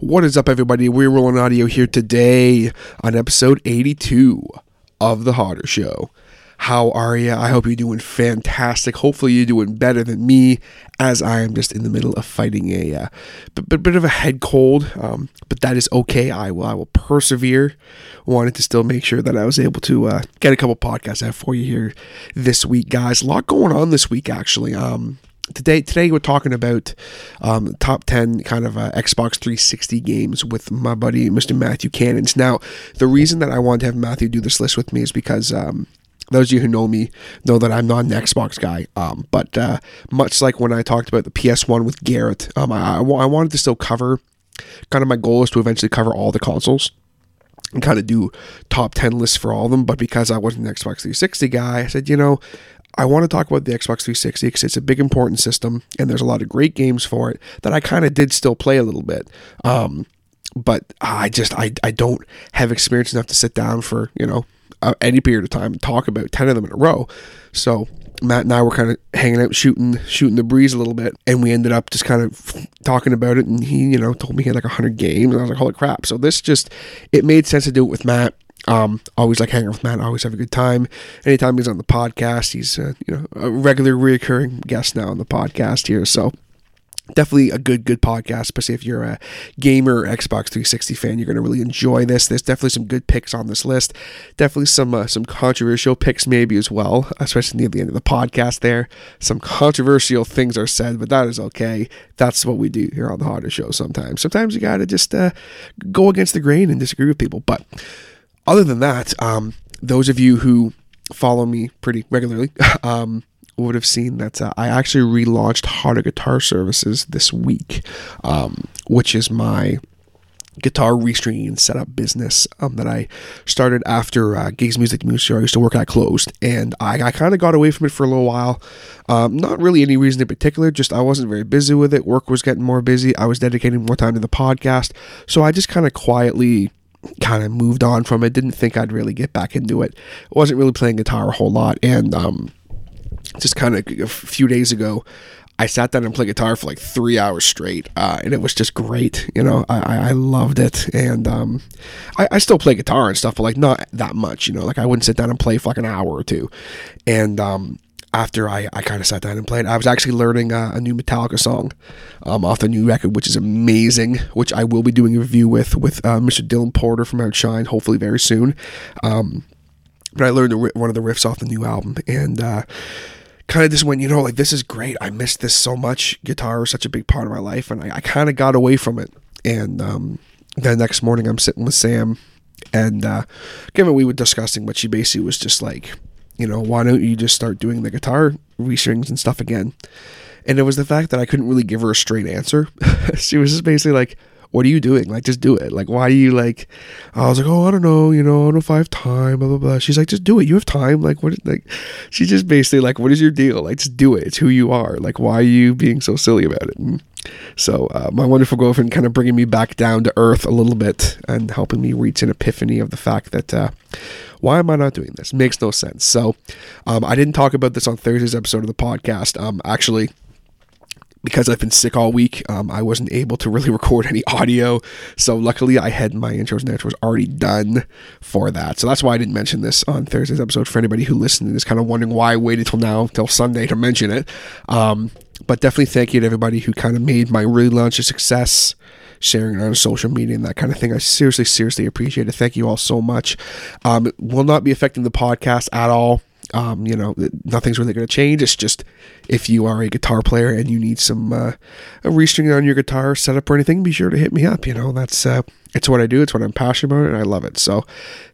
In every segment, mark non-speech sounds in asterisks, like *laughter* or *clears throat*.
What is up, everybody? We're rolling audio here today on episode 82 of The Harder Show. How are you? I hope you're doing fantastic. Hopefully, you're doing better than me, as I am just in the middle of fighting a uh, bit, bit of a head cold. Um, but that is okay. I will. I will persevere. Wanted to still make sure that I was able to uh, get a couple podcasts out for you here this week, guys. A lot going on this week, actually. Um, today today we're talking about um, top 10 kind of uh, xbox 360 games with my buddy mr matthew cannons now the reason that i wanted to have matthew do this list with me is because um, those of you who know me know that I'm not an Xbox guy. Um, but uh, much like when I talked about the PS1 with Garrett, um, I, I, I wanted to still cover. Kind of my goal is to eventually cover all the consoles and kind of do top 10 lists for all of them. But because I wasn't an Xbox 360 guy, I said, you know, I want to talk about the Xbox 360 because it's a big important system and there's a lot of great games for it that I kind of did still play a little bit. Um, but I just I, I don't have experience enough to sit down for you know uh, any period of time and talk about 10 of them in a row. So Matt and I were kind of hanging out, shooting, shooting the breeze a little bit, and we ended up just kind of talking about it. And he, you know, told me he had like hundred games, and I was like, "Holy crap!" So this just it made sense to do it with Matt. Um, always like hanging with Matt. Always have a good time. Anytime he's on the podcast, he's uh, you know a regular, reoccurring guest now on the podcast here. So definitely a good good podcast especially if you're a gamer xbox 360 fan you're going to really enjoy this there's definitely some good picks on this list definitely some uh, some controversial picks maybe as well especially near the end of the podcast there some controversial things are said but that is okay that's what we do here on the harder show sometimes sometimes you gotta just uh, go against the grain and disagree with people but other than that um, those of you who follow me pretty regularly *laughs* um, would have seen that uh, I actually relaunched Harder Guitar Services this week, um, which is my guitar restringing setup business um, that I started after uh, Gigs Music Music I used to work at closed, and I, I kind of got away from it for a little while. Um, not really any reason in particular, just I wasn't very busy with it. Work was getting more busy. I was dedicating more time to the podcast, so I just kind of quietly kind of moved on from it. Didn't think I'd really get back into it. wasn't really playing guitar a whole lot, and um, just kind of a few days ago, I sat down and played guitar for like three hours straight, uh, and it was just great. You know, I, I loved it, and um, I, I, still play guitar and stuff, but like not that much. You know, like I wouldn't sit down and play for like an hour or two. And um, after I, I kind of sat down and played, I was actually learning uh, a new Metallica song um, off the new record, which is amazing. Which I will be doing a review with with uh, Mr. Dylan Porter from Outshine, hopefully very soon. Um, but I learned one of the riffs off the new album, and uh, kind of just went, you know, like this is great. I missed this so much. Guitar was such a big part of my life, and I, I kind of got away from it. And um, the next morning, I'm sitting with Sam, and uh, given we were discussing, but she basically was just like, you know, why don't you just start doing the guitar restrings and stuff again? And it was the fact that I couldn't really give her a straight answer. *laughs* she was just basically like, what are you doing? Like, just do it. Like, why do you like? I was like, oh, I don't know. You know, I don't know if I have time. Blah blah blah. She's like, just do it. You have time. Like, what? Like, she's just basically like, what is your deal? Like, just do it. It's who you are. Like, why are you being so silly about it? And so, uh, my wonderful girlfriend kind of bringing me back down to earth a little bit and helping me reach an epiphany of the fact that. Uh, why am I not doing this? Makes no sense. So, um, I didn't talk about this on Thursday's episode of the podcast. Um, actually, because I've been sick all week, um, I wasn't able to really *laughs* record any audio. So luckily, I had my intros and outros already done for that. So that's why I didn't mention this on Thursday's episode. For anybody who listened and is kind of wondering why I waited till now, till Sunday to mention it. But definitely thank you to everybody who kind of made my relaunch a success sharing it on social media and that kind of thing. I seriously, seriously appreciate it. Thank you all so much. Um, it will not be affecting the podcast at all. Um, you know, nothing's really going to change. It's just if you are a guitar player and you need some uh, a on your guitar setup or anything, be sure to hit me up. You know, that's uh, it's what I do. It's what I'm passionate about, and I love it. So,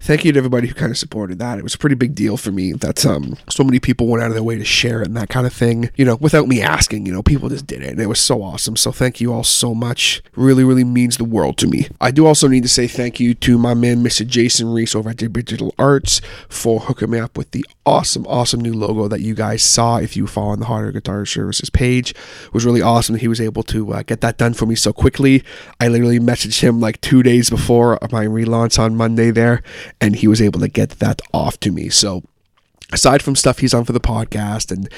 thank you to everybody who kind of supported that. It was a pretty big deal for me that um, so many people went out of their way to share it and that kind of thing. You know, without me asking. You know, people just did it, and it was so awesome. So, thank you all so much. Really, really means the world to me. I do also need to say thank you to my man, Mr. Jason Reese over at Digital Arts for hooking me up with the awesome, awesome new logo that you guys saw if you follow on the Harder Guitar Services page. It was really awesome that he was able to uh, get that done for me so quickly. I literally messaged him like two days before my relaunch on Monday there, and he was able to get that off to me. So aside from stuff he's on for the podcast and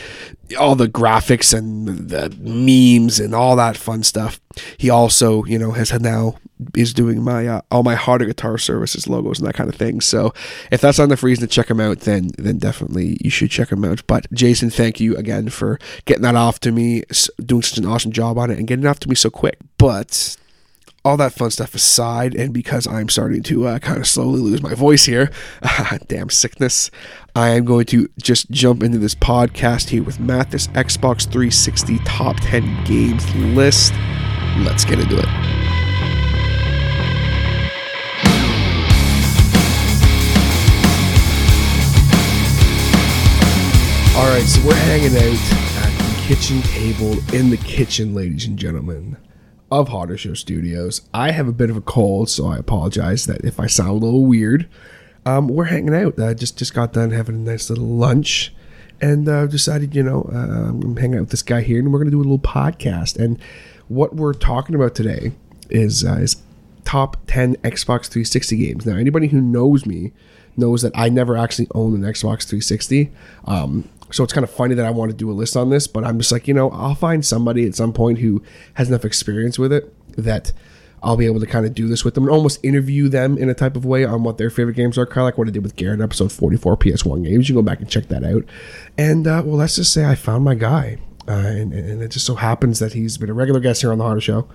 all the graphics and the memes and all that fun stuff, he also, you know, has now is doing my uh, all my harder guitar services logos and that kind of thing. So if that's not enough reason to check him out, then then definitely you should check him out. But Jason, thank you again for getting that off to me, doing such an awesome job on it, and getting it off to me so quick. But all that fun stuff aside, and because I'm starting to uh, kind of slowly lose my voice here, *laughs* damn sickness, I am going to just jump into this podcast here with Matt, this Xbox 360 top 10 games list. Let's get into it. All right, so we're hanging out at the kitchen table in the kitchen, ladies and gentlemen of Harder Show Studios. I have a bit of a cold, so I apologize that if I sound a little weird. Um, we're hanging out. I just just got done having a nice little lunch, and uh, decided, you know, uh, I'm hanging out with this guy here, and we're gonna do a little podcast. And what we're talking about today is uh, is top ten Xbox 360 games. Now, anybody who knows me knows that I never actually owned an Xbox 360. Um, so it's kind of funny that I want to do a list on this, but I'm just like, you know, I'll find somebody at some point who has enough experience with it that I'll be able to kind of do this with them and almost interview them in a type of way on what their favorite games are, kind of like what I did with Garrett episode 44 PS1 games. You go back and check that out. And, uh, well, let's just say I found my guy. Uh, and, and, it just so happens that he's been a regular guest here on the Harder Show.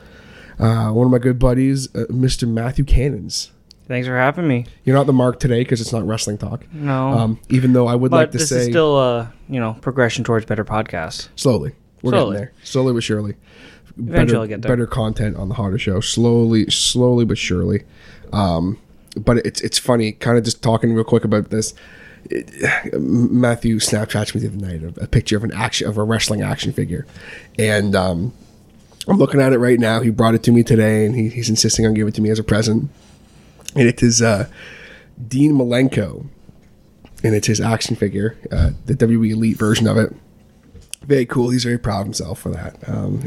Uh, one of my good buddies, uh, Mr. Matthew Cannons. Thanks for having me. You're not the mark today because it's not wrestling talk. No. Um, even though I would but like to this say is still a you know progression towards better podcasts. slowly. We're Slowly. getting there. Slowly but surely. Eventually better, I'll get there. better content on the harder show. Slowly, slowly but surely. Um, but it's it's funny, kind of just talking real quick about this. It- Matthew Snapchats me the other night a, a picture of an action of a wrestling action figure, and um, I'm looking at it right now. He brought it to me today, and he, he's insisting on giving it to me as a present. And it is uh, Dean Malenko, and it's his action figure, uh, the WWE Elite version of it. Very cool. He's very proud of himself for that. Um,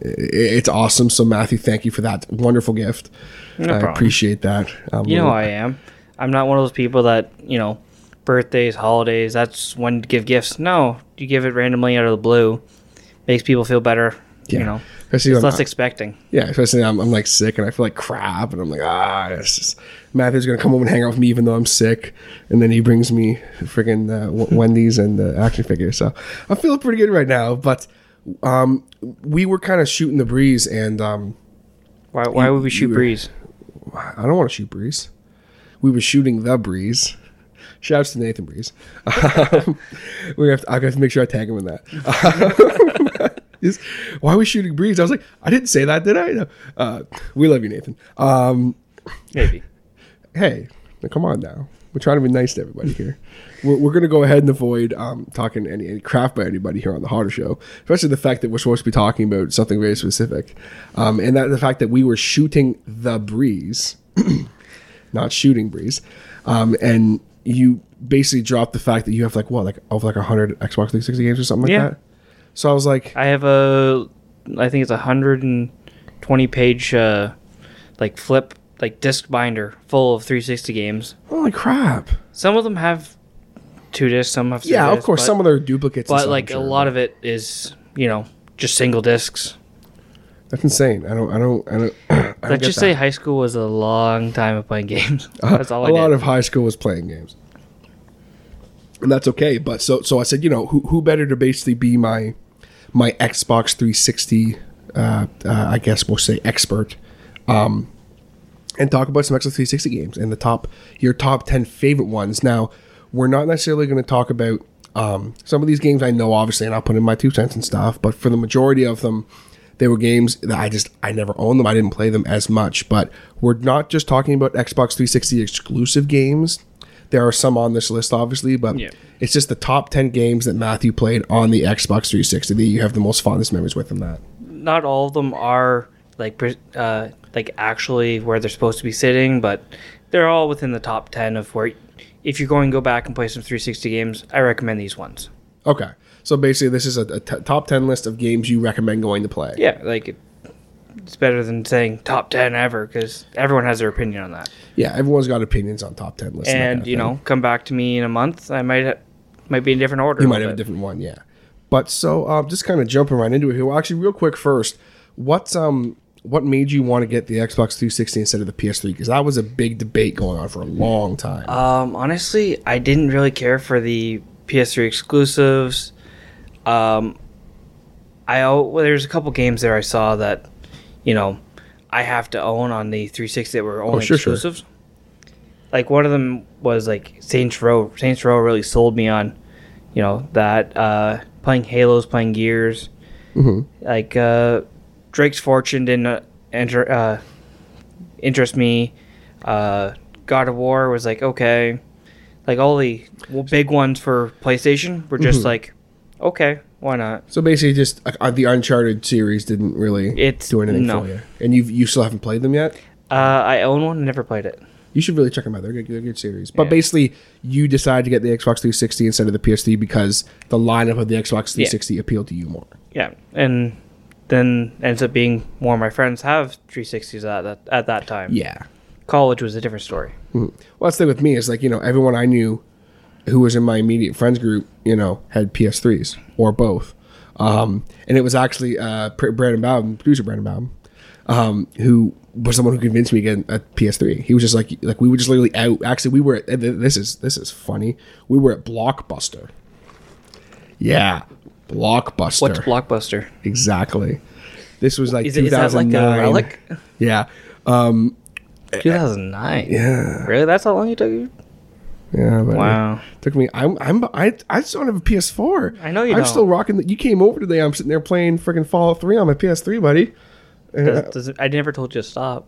it- it's awesome. So Matthew, thank you for that wonderful gift. No I problem. appreciate that. Um, You know I am. I'm not one of those people that you know birthdays, holidays. That's when to give gifts. No, you give it randomly out of the blue. Makes people feel better. Yeah. You know, Especially it's less I- expecting. Yeah, especially I'm, I'm like sick and I feel like crap, and I'm like, ah, it's just Matthew's gonna come home and hang out with me even though I'm sick, and then he brings me freaking uh, W- *laughs* Wendy's and the action figure. So I'm feeling pretty good right now. But um, we were kind of shooting the breeze, and um, Why? Why would we shoot you- breeze? I don't want to shoot breeze. We were shooting the breeze. Shouts to Nathan Breeze. *laughs* Um, we have to, I have to make sure I tag him in that. *laughs* He's, Why are we shooting breeze? I was like, I didn't say that, did I? No. Uh, we love you, Nathan. Um, Maybe. hey, come on now. We're trying to be nice to everybody here. We're, we're going to go ahead and avoid um, talking any, any crap by anybody here on the Harder Show, especially the fact that we're supposed to be talking about something very specific, um, and that the fact that we were shooting the breeze, *clears throat* not shooting breeze, um, and you basically dropped the fact that you have like what, like over like hundred Xbox 360 games or something like Yeah. that. So I was like, I have a, I think it's a hundred and twenty page, uh, like flip, like disc binder full of 360 games. holy crap! Some of them have two discs, some have three Yeah, of course, but, some of their duplicates, but stuff, like I'm a lot of it is, you know, just single discs. that's insane. I don't, I don't, I don't. *clears throat* I don't Let's just that. say high school was a long time of playing *laughs* games. That's all a I lot of high school was playing games, and that's okay. But so so I said, you know, who who better to basically be my my Xbox 360, uh, uh, I guess we'll say expert, um, and talk about some Xbox 360 games and the top your top 10 favorite ones. Now, we're not necessarily going to talk about um, some of these games. I know, obviously, and I'll put in my two cents and stuff. But for the majority of them, they were games that I just I never owned them. I didn't play them as much. But we're not just talking about Xbox 360 exclusive games. There are some on this list, obviously, but Yeah. it's just the top 10 games that Matthew played on the Xbox 360 that you have the most fondest memories with in that. Not all of them are like uh, like actually where they're supposed to be sitting, but they're all within the top ten of where. If you're going to go back and play some 360 games, I recommend these ones. Okay. So basically, this is a, a t- top 10 list of games you recommend going to play. Yeah, like it's better than saying top 10 ever because everyone has their opinion on that. Yeah, everyone's got opinions on top 10 lists. and you know, come back to me in a month. I might ha- might be in different order. You might have a different one, yeah. But so um, just kind of jumping right into it here. Well, actually, real quick first, what's um what made you want to get the Xbox 360 instead of the PS3? Because that was a big debate going on for a long time. Um, honestly, I didn't really care for the PS3 exclusives. Um, I well, there's a couple games there I saw that, you know, I have to own on the 360 that were only Oh, sure, sure. exclusives. Like one of them was like Saints Row. Saints Row really sold me on, you know, that uh, playing Halos, playing Gears. Mm-hmm. Like uh, Drake's Fortune didn't uh, enter, uh, interest me. Uh, God of War was like okay, like all the big ones for PlayStation were just Mm-hmm. like okay, why not? so basically, just uh, the Uncharted series didn't really It's- do anything no. for you, and you you still haven't played them yet. Uh, I own one, never played it. You should really check them out. They're good, they're good series. But Yeah. basically, you decided to get the Xbox 360 instead of the PS3 because the lineup of the Xbox 360 appealed to you more. Yeah, and then ends up being more of my friends have 360s at that at that time. Yeah. College was a different story. Well, that's the thing with me is like you know everyone I knew who was in my immediate friends group, you know, had PS3s or both, um, and it was actually uh, Brandon Bowden, producer Brandon Bowden, um, who was someone who convinced me to get a PS3. He was just like like we were just literally out. Actually, we were. At, this is this is funny. We were at Blockbuster. Yeah, Blockbuster. What's Blockbuster? exactly? This was like Is, it, is that like 2009. Yeah. 2009. Yeah. Really? That's how long you took? Yeah. But Wow. Took me. I'm. I'm. I. I still don't have a PS4. I know you I'm don't. still rocking. The, you came over today. I'm sitting there playing freaking Fallout 3 on my PS3, buddy. And, uh, Does, does it, I never told you to stop.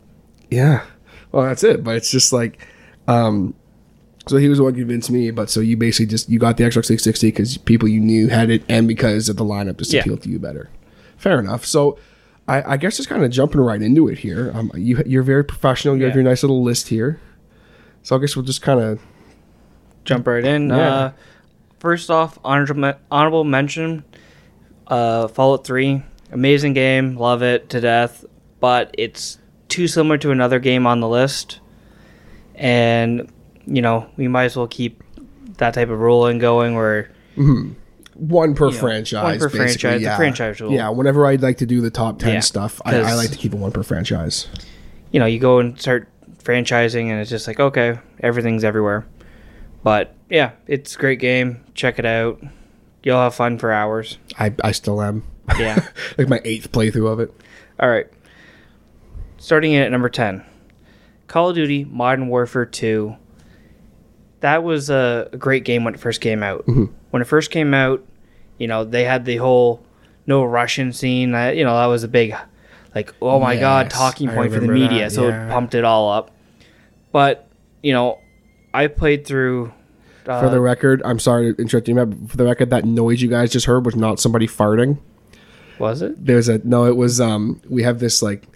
yeah. Well, that's it. But it's just like, um, so he was the one who convinced me. But so you basically just you got the Xbox 360 because people you knew had it, and because of the lineup just Yeah. appealed to you better. Fair enough. So. I, I guess just kind of jumping right into it here. Um, you, you're very professional. You have your nice little list here. So I guess we'll just kind of Jump right in. Yeah. Uh, first off, honorable, honorable mention uh, Fallout 3. Amazing game. Love it to death. But it's too similar to another game on the list. And, you know, we might as well keep that type of ruling going where one per You know, franchise. one per basically, franchise, the Yeah. franchise rule. Yeah, whenever I'd like to do the top ten Yeah, stuff, I, I like to keep it one per franchise. you know, you go and start franchising, and it's just like, okay, everything's everywhere. But yeah, it's a great game. Check it out. You'll have fun for hours. I, I still am. Yeah. *laughs* like my eighth playthrough of it. All right. Starting in at number 10 Call of Duty Modern Warfare 2. That was a a great game when it first came out. Mm-hmm. When it first came out, you know, they had the whole no Russian scene. That, you know, that was a big, like, oh my God, talking point for the media. that, So yeah. it pumped it all up. But, you know, I played through. Uh, For the record, I'm sorry to interrupt you, Matt, but for the record, that noise you guys just heard was not somebody farting. was it? There's a no. It was um. We have this like.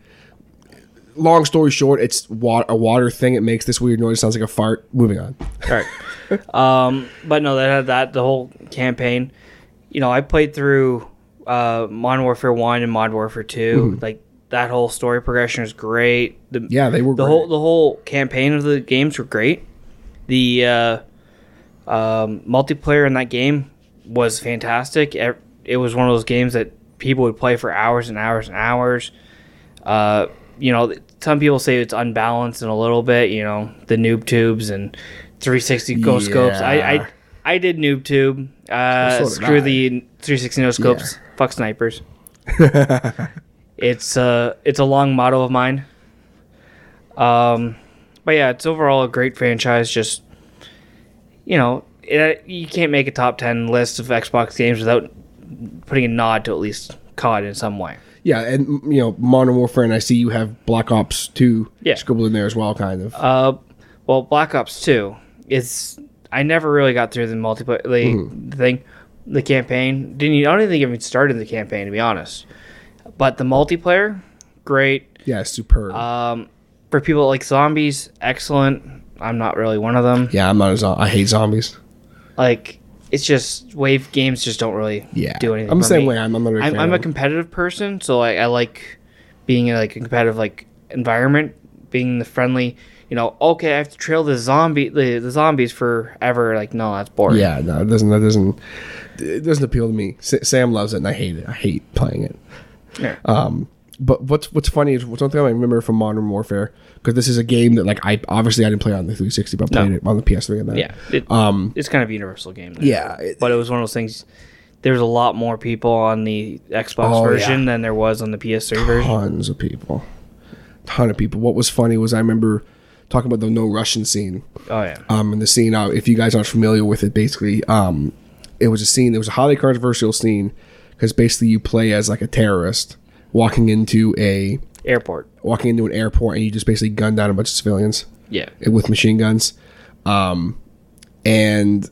Long story short, it's wa- a water thing. It makes this weird noise. It sounds like a fart. Moving on. All right. um, but no, that had that the whole campaign. You know, I played through uh, Modern Warfare One and Modern Warfare 2 Like that whole story progression is great. The, Mm-hmm. Yeah, they were the great. whole the whole campaign of the games were great. The uh, um, multiplayer in that game was fantastic. It, was one of those games that people would play for hours and hours and hours. Uh, you know, some people say it's unbalanced in a little bit. You know, the noob tubes and 360 no scopes. I, I I did noob tube. Uh, screw I. the 360 no scopes. Fuck snipers. *laughs* it's uh it's a long motto of mine. Um, but yeah, it's overall a great franchise. Just you know, it, you can't make a top ten list of Xbox games without putting a nod to at least COD in some way. Yeah, and you know, Modern Warfare, and I see you have Black Ops Two Yeah. scribbled in there as well, kind of. Uh, well, Black Ops Two is I never really got through the multiplayer Mm-hmm. thing, the campaign. Didn't I don't even think I even started the campaign to be honest. But the multiplayer, great. yeah, superb. Um, for people like zombies, excellent. I'm not really one of them. yeah, I'm not a zombie. I hate zombies. Like it's just wave games just don't really Yeah, do anything. I'm the for same me. way. I'm, I'm not a big I'm, fan I'm of a competitive person, so like I like being in like a competitive like environment, being the friendly. you know, okay, I have to trail the zombie the, the zombies forever. Like, no, that's boring. Yeah, no, it doesn't. That doesn't. It doesn't appeal to me. S- Sam loves it, and I hate it. I hate playing it. Yeah. Um, but what's what's funny is what's one thing I remember from Modern Warfare because this is a game that like I obviously I didn't play on the 360, but I played it on the PS3 and that. yeah. It, Um. it's kind of a universal game. Yeah. it- but it was one of those things. There was a lot more people on the Xbox Oh, version yeah. than there was on the PS3 version. tons of people, ton of people. What was funny was I remember talking about the no Russian scene. Oh yeah. um, and the scene. Uh, if you guys aren't familiar with it, basically, um, it was a scene. It was a highly controversial scene because basically you play as like a terrorist walking into a Airport. walking into an airport and you just basically gun down a bunch of civilians Yeah. with machine guns. Um, and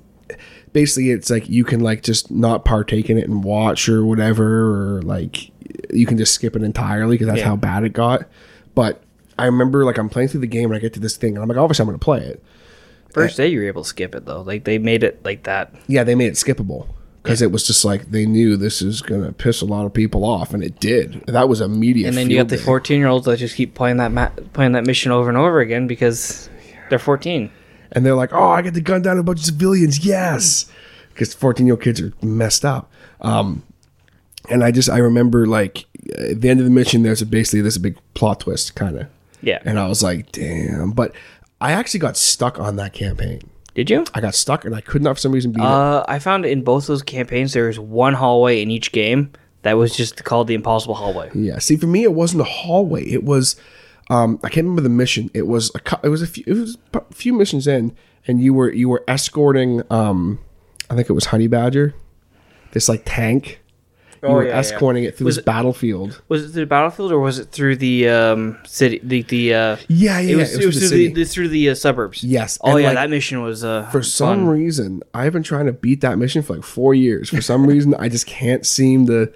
basically it's like you can like just not partake in it and watch or whatever, or like you can just skip it entirely because that's Yeah. how bad it got. But I remember like I'm playing through the game and I get to this thing and I'm like, obviously I'm going to play it. First day you were able to skip it though. Like they made it like that. yeah, they made it skippable because it was just like they knew this is gonna piss a lot of people off, and it did. That was immediate. And then you got the 14 year olds that just keep playing that ma- playing that mission over and over again because they're 14. and they're like, "Oh, I get to gun down a bunch of civilians, yes," because fourteen-year-old kids are messed up. Um, and I just I remember like at the end of the mission, there's a, basically this big plot twist, kind of, Yeah. and I was like, "Damn!" But I actually got stuck on that campaign. Did you? I got stuck, and I could not for some reason beat it. Uh, I found in both those campaigns there was one hallway in each game that was just called the Impossible Hallway. Yeah. See, for me, it wasn't a hallway. It was, um, I can't remember the mission. It was a, cou- it was a few, it was a few missions in, and you were you were escorting, um, I think it was Honey Badger, this like tank. You Oh, were yeah, yeah. escorting it through Was this it- battlefield. Was it through the battlefield or was it through the um, city? The the uh, Yeah, yeah, it was, yeah, it was, through the through, the, the, through the uh, suburbs. Yes, Oh and, yeah, like, that mission was uh, For some fun. reason, I've been trying to beat that mission for like four years. For some reason, I just can't seem to.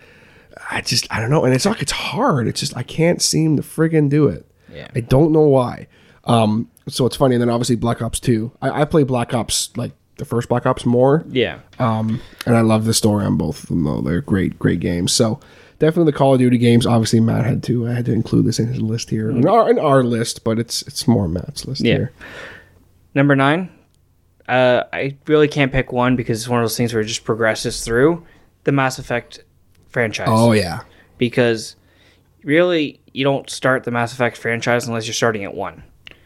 I just I don't know, and it's not. It's hard. It's just I can't seem to friggin' do it. Yeah. I don't know why. Um, so it's funny. And then obviously Black Ops Two. I, I play Black Ops like the first Black Ops more. Yeah. Um, and I love the story on both of them though. They're great, great games. So definitely the Call of Duty games. Obviously Matt had to. I had to include this in his list here, in, our, in our list, but it's it's more Matt's list Yeah. here. Number nine, uh, I really can't pick one because it's one of those things where it just progresses through the Mass Effect franchise. Oh yeah, Because really, you don't start the Mass Effect franchise unless you're starting at one.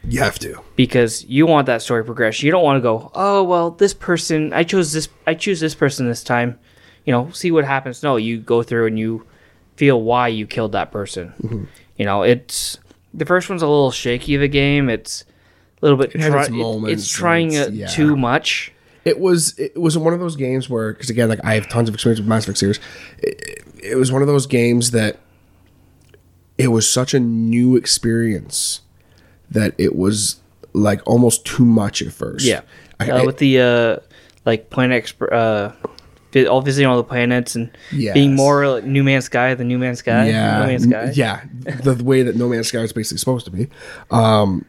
You have to. Because you want that story progression. You don't want to go, oh well, this person I chose this I choose this person this time. You know, see what happens. No, you go through and you feel why you killed that person. Mm-hmm. You know, it's the first one's a little shaky of a game. It's a little bit. It try- its it- it's trying it's- yeah. too much. it was it was one of those games where because again like I have tons of experience with Mass Effect series. It, it was one of those games that it was such a new experience that it was like almost too much at first. Yeah, I, uh, I- with the uh, like planet exp- uh, all visiting all the planets and Yes. being more like New Man's Sky than New Man's Sky. yeah, No Man's Sky. yeah, the, the way that No Man's Sky was basically supposed to be, um,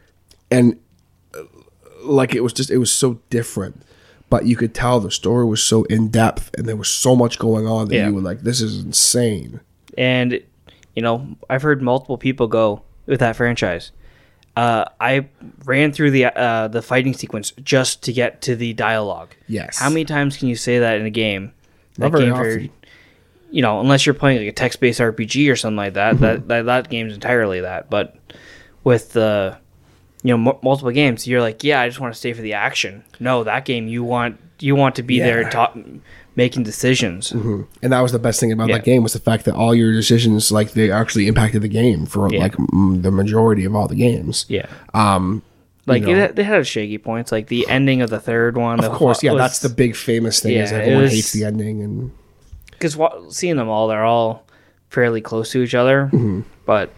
and uh, like it was just it was so different. But you could tell the story was so in depth, and there was so much going on that Yeah. you were like, "This is insane." and you know I've heard multiple people go with that franchise. Uh, I ran through the uh, the fighting sequence just to get to the dialogue. Yes. How many times can you say that in a game? Not That very game for- you know, unless you're playing like a text-based RPG or something like that, Mm-hmm. that, that that game's entirely that. But with the you know m- multiple games, you're like, yeah, I just want to stay for the action. No, that game you want you want to be there Yeah. making decisions. and that was the best thing about Yeah. that game was the fact that all your decisions like they actually impacted the game for Yeah. like mm, the majority of all the games Yeah. um Like you know, it, they had shaky points, like the ending of the third one. of course yeah that's the big famous thing Yeah, it everyone was- hates the ending and because seeing them all, they're all fairly close to each other, Mm-hmm. but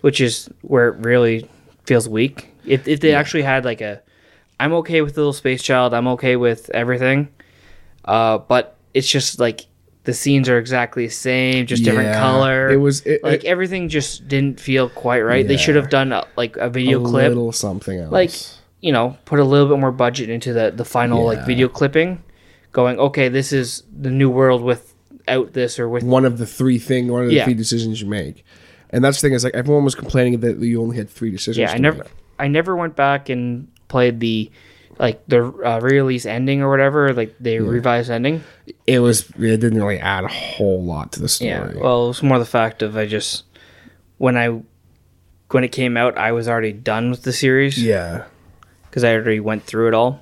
which is where it really feels weak. If if they actually had like a, I'm okay with little space child. I'm okay with everything, uh, but it's just like the scenes are exactly the same, just different Yeah, color. it was- it- like it- everything just didn't feel quite right. They should have done a, like a video a clip, little something else like you know, put a little bit more budget into the the final like video clipping, going okay, this is the new world without this or with one of the three thing one of the Yeah. three decisions you make and that's the thing is like everyone was complaining that you only had three decisions Yeah, I never. make. I never went back and played the like the uh, re-release ending or whatever, like the revised ending. It was it didn't really add a whole lot to the story. Yeah. Well, it's more the fact of I just when I when it came out, I was already done with the series yeah. because I already went through it all.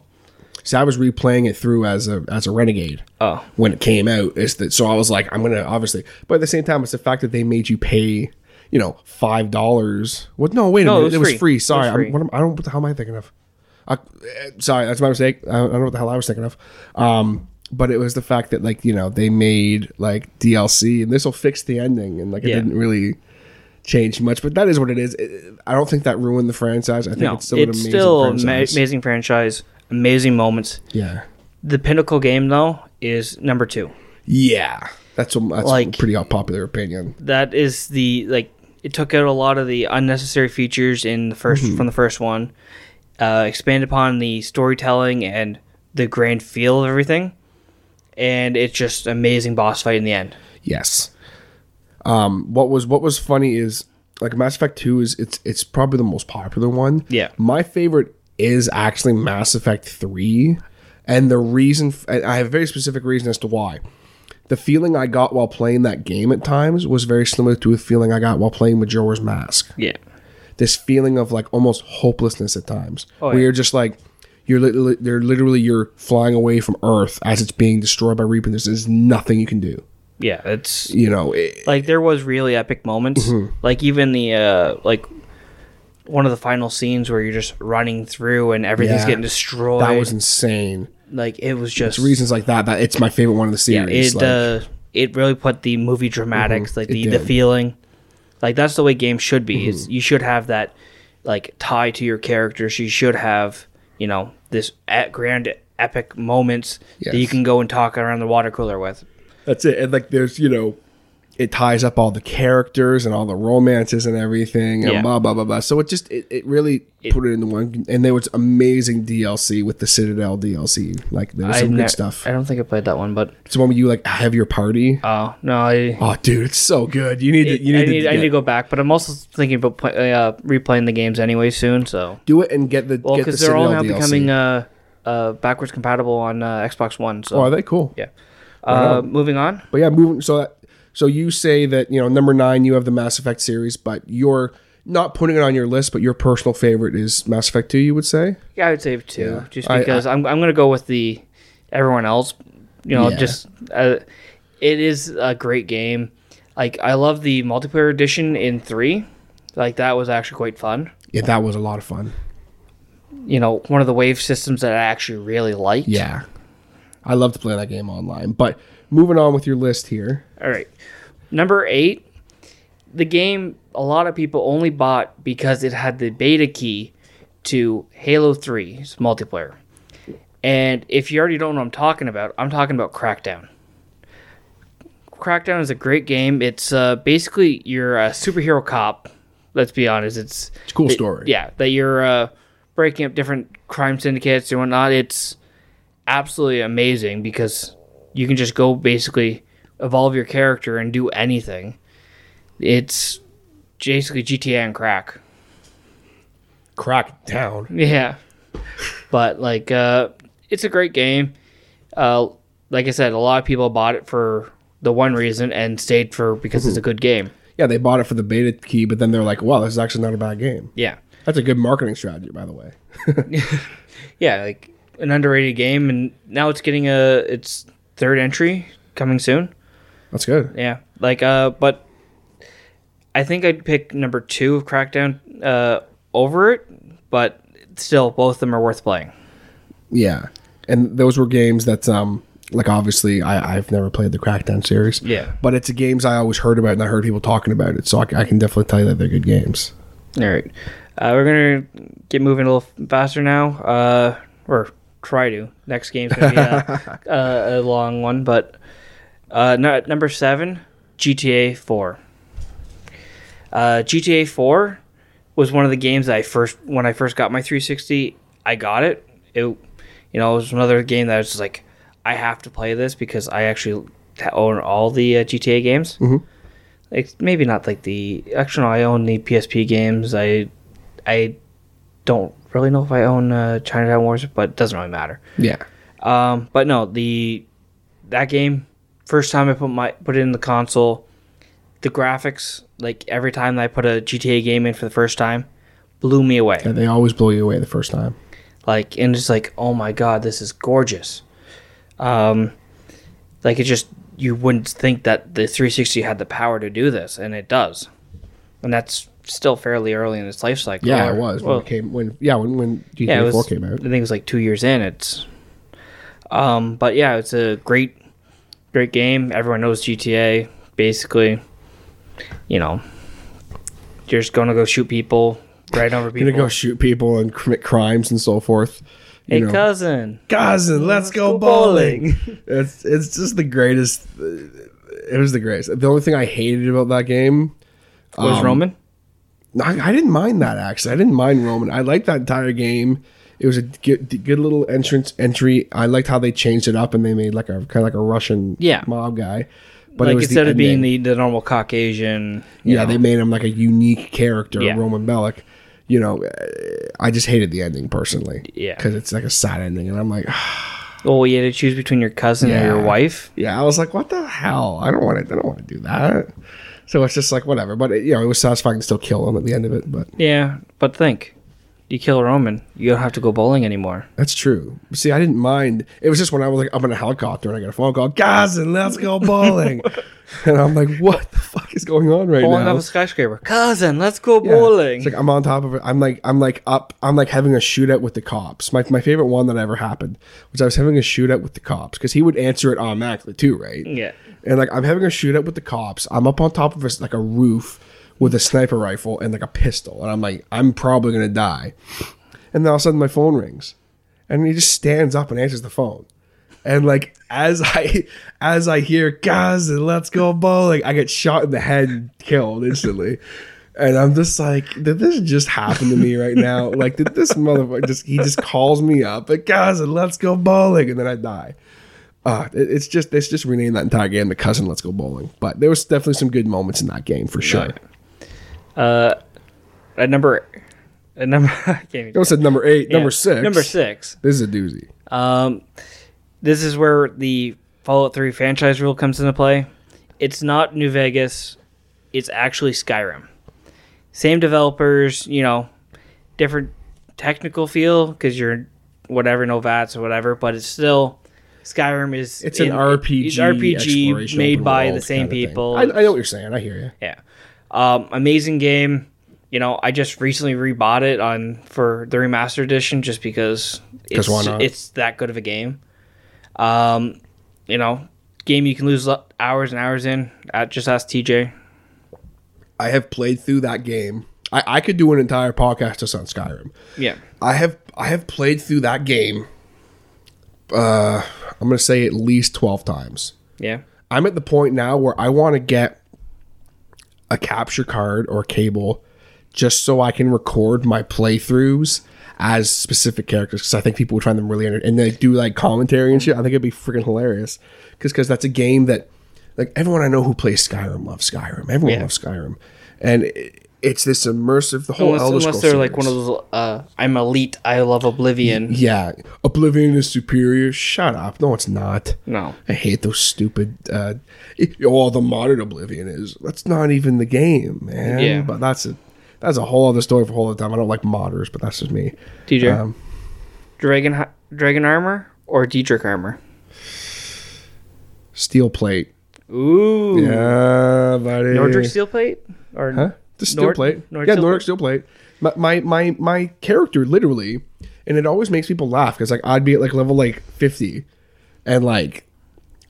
So I was replaying it through as a as a renegade Oh, when it came out. Is that so? I was like, I'm gonna obviously, but at the same time, it's the fact that they made you pay, you know, five dollars. What? No, wait a No, it minute, was it was free. free. It was Sorry, free. I'm, what am, I don't. What the hell am I thinking of? Eh, sorry, that's my mistake. I don't know what the hell I was thinking of. Um, but it was the fact that like you know they made like DLC, and this will fix the ending, and like it Yeah. didn't really change much. But that is what it is. It- I don't think that ruined the franchise. I think no, it's still it's an amazing still an franchise. amazing franchise, amazing moments. Yeah. The pinnacle game though is number two. Yeah, that's a, that's Like- a pretty popular opinion. That is the like it took out a lot of the unnecessary features in the 1st Mm-hmm. from the first one, uh, expand upon the storytelling and the grand feel of everything, and it's just amazing boss fight in the end. Yes. Um, what was what was funny is like Mass Effect Two is it's it's probably the most popular one. Yeah. My favorite is actually Mass Effect Three, and the reason f- I have a very specific reason as to why. The feeling I got while playing that game at times was very similar to a feeling I got while playing Majora's Mask. Yeah. This feeling of like almost hopelessness at times, where yeah. you're just like. You're literally, they're literally you're flying away from Earth as it's being destroyed by Reaper. There's, there's nothing you can do. Yeah, it's You know, it, like there was really epic moments Mm-hmm. like even the uh like one of the final scenes where you're just running through and everything's Yeah. getting destroyed that was insane. like it was just reasons like that that it's my favorite one of the yeah series. it like, uh it really put the movie dramatics like the the feeling like that's the way games should be Mm-hmm. is you should have that like tie to your characters you should have you know this e- grand epic moments that you can go and talk around the water cooler with that's it. And like there's you know, it ties up all the characters and all the romances and everything and Yeah. blah blah blah blah. So it just it, it really put it into one. And there was amazing DLC with the Citadel DLC. Like there was I some ne- good stuff. I don't think I played that one but It's the one where you like have your party. oh no I Oh, dude, it's so good. You need to you I need, need, to I need to go back, but I'm also thinking about play, uh, replaying the games anyway soon. So, do it and get the well, get the because they're all now DLC. becoming uh, uh, backwards compatible on uh, Xbox One. So, oh, are they cool? yeah. Uh, moving on. But yeah, moving. So that so you say that you know number nine, you have the Mass Effect series, but you're not putting it on your list. But your personal favorite is Mass Effect Two. You would say? Yeah, I would say two, Yeah. just I- because I, am I'm gonna go with the everyone else. You know, Yeah. just uh, it is a great game. Like I love the multiplayer edition in three. Like that was actually quite fun. Yeah, that was a lot of fun. You know, one of the wave systems that I actually really liked. Yeah, I love to play that game online. But moving on with your list here. All right. Number eight, the game a lot of people only bought because it had the beta key to Halo 3's multiplayer. And if you already don't know what I'm talking about, I'm talking about Crackdown. Crackdown is a great game. It's uh, basically you're a superhero cop. Let's be honest. It's It's a cool that- story. Yeah, that you're uh, breaking up different crime syndicates and whatnot. It's absolutely amazing because you can just go basically evolve your character and do anything. It's basically GTA and crack. Crack down. Yeah. But like uh it's a great game. Uh like I said, a lot of people bought it for the one reason and stayed for because it's a good game. Yeah, they bought it for the beta key, but then they're like, "Wow, this is actually not a bad game." Yeah. That's a good marketing strategy, by the way. *laughs* *laughs* Yeah, like an underrated game and now it's getting a its third entry coming soon. That's good. Yeah. Like uh but I think I'd pick number 2 of Crackdown uh over it, but still both of them are worth playing. Yeah, and those were games that, um, like obviously, I, I've never played the Crackdown series. Yeah. but it's a games I always heard about, and I heard people talking about it, so I, I can definitely tell you that they're good games. All right. Uh, we're gonna get moving a little faster now, uh, or try to. Next game's gonna be a, *laughs* a, a long one, but uh, no, number seven, GTA Four. Uh, GTA Four was one of the games I first when I first got my 360. I got it. It, you know, it was another game that I was just like, I have to play this because I actually own all the uh, GTA games. Mhm. Like maybe not like the actually no, I own the PSP games. I I don't really know if I own uh, Chinatown Wars, but it doesn't really matter. Yeah. Um, but no, the that game first time I put my put it in the console, the graphics like every time that I put a GTA game in for the first time, blew me away. And they always blow you away the first time. Like and it's like, oh my god, this is gorgeous. Um, like it just you wouldn't think that the 360 had the power to do this, and it does, and that's still fairly early in its life cycle. Yeah, Or- it was when well, it came when yeah when when GTA yeah, it was, 4 came out. I think it was like two years in. It's, um, but yeah, it's a great, great game. Everyone knows GTA. Basically, you know, you're just gonna go shoot people, right over You're people. gonna go shoot people and commit crimes and so forth. hey know. cousin, cousin, let's go go bowling. *laughs* it's it's just the greatest. It was the greatest. The only thing I hated about that game was Um, Roman? I, I didn't mind that actually. I didn't mind Roman. I liked that entire game. It was a good, good little entrance entry. I liked how they changed it up and they made like a kind of like a Russian Yeah. mob guy. But it like instead of being the, the normal Caucasian, yeah, know, they made him like a unique character, Yeah. Roman Bellic. You know, uh, I just hated the ending personally. Yeah. because it's like a sad ending, and I'm like, *sighs* well, you had to choose between your cousin and your wife. Yeah, I was like, what the hell? I don't want to. I don't want to do that. So it's just like whatever. But it, you know, it was satisfying to still kill him at the end of it. But Yeah, but think, you kill Roman, you don't have to go bowling anymore. that's true. See, I didn't mind. It was just when I was like up in a helicopter and I got a phone call, cousin, let's go *laughs* bowling. and I'm like, what the fuck is going on right now? Bowling now? off a skyscraper, cousin, let's go Yeah. bowling. It's like I'm on top of it. I'm like I'm like up. I'm like having a shootout with the cops. My my favorite one that ever happened was I was having a shootout with the cops because he would answer it automatically too, right? yeah. And like I'm having a shootout with the cops. I'm up on top of a, like a roof with a sniper rifle and like a pistol, and I'm like I'm probably gonna die. And then all of a sudden my phone rings, and he just stands up and answers the phone. And like as I *laughs* as I hear guys let's go bowling, I get shot in the head and killed instantly. And I'm just like, did this just happen to me right now? Like, did this motherfucker just he just calls me up, like guys, let's go bowling, and then I die. Uh, it- it's just it's just renamed that entire game the cousin let's go bowling. But there was definitely some good moments in that game for sure. Uh, at number, at number, *laughs* I can't even. I said number eight, number six. Number six. This is a doozy. Um, this is where the Fallout 3 franchise rule comes into play. It's not New Vegas. It's actually Skyrim. Same developers, you know, different technical feel because you're whatever, no VATS or whatever, but it's still Skyrim is It's an in- RPG, it's RPG made by the same kind of thing. people. I, I know what you're saying. I hear you. Yeah. Um, amazing game. You know, I just recently rebought it on for the remastered edition just because it's why not? it's that good of a game. Um, you know, game you can lose hours and hours in. Uh, just ask TJ. I have played through that game. I, I could do an entire podcast just on Skyrim. Yeah. I have I have played through that game. Uh, I'm gonna say at least twelve times. Yeah. I'm at the point now where I want to get a capture card or cable just so I can record my playthroughs as specific characters because I think people would find them really enter- and they do like commentary and shit. I think it'd be freaking hilarious because because that's a game that like everyone I know who plays Skyrim loves Skyrim. Everyone Yeah. loves Skyrim, and it, it's this immersive. The whole Unless, Elder unless they're like one of those. Uh, I'm elite. I love Oblivion. Yeah, Oblivion is superior. Shut up. No, it's not. No. I hate those stupid. Uh, it- oh, the modern Oblivion is. That's not even the game, man. Yeah. But that's a that's a whole other story for a whole other time. I don't like modders, but that's just me. DJ Um, Dragon Dragon armor or Daedric armor. steel plate. Ooh. Yeah, buddy. Nordic steel plate or Huh? The steel Nord- plate. Nordic yeah, steel Nordic steel plate. My, my my my character literally, and it always makes people laugh because like I'd be at like level like fifty, and like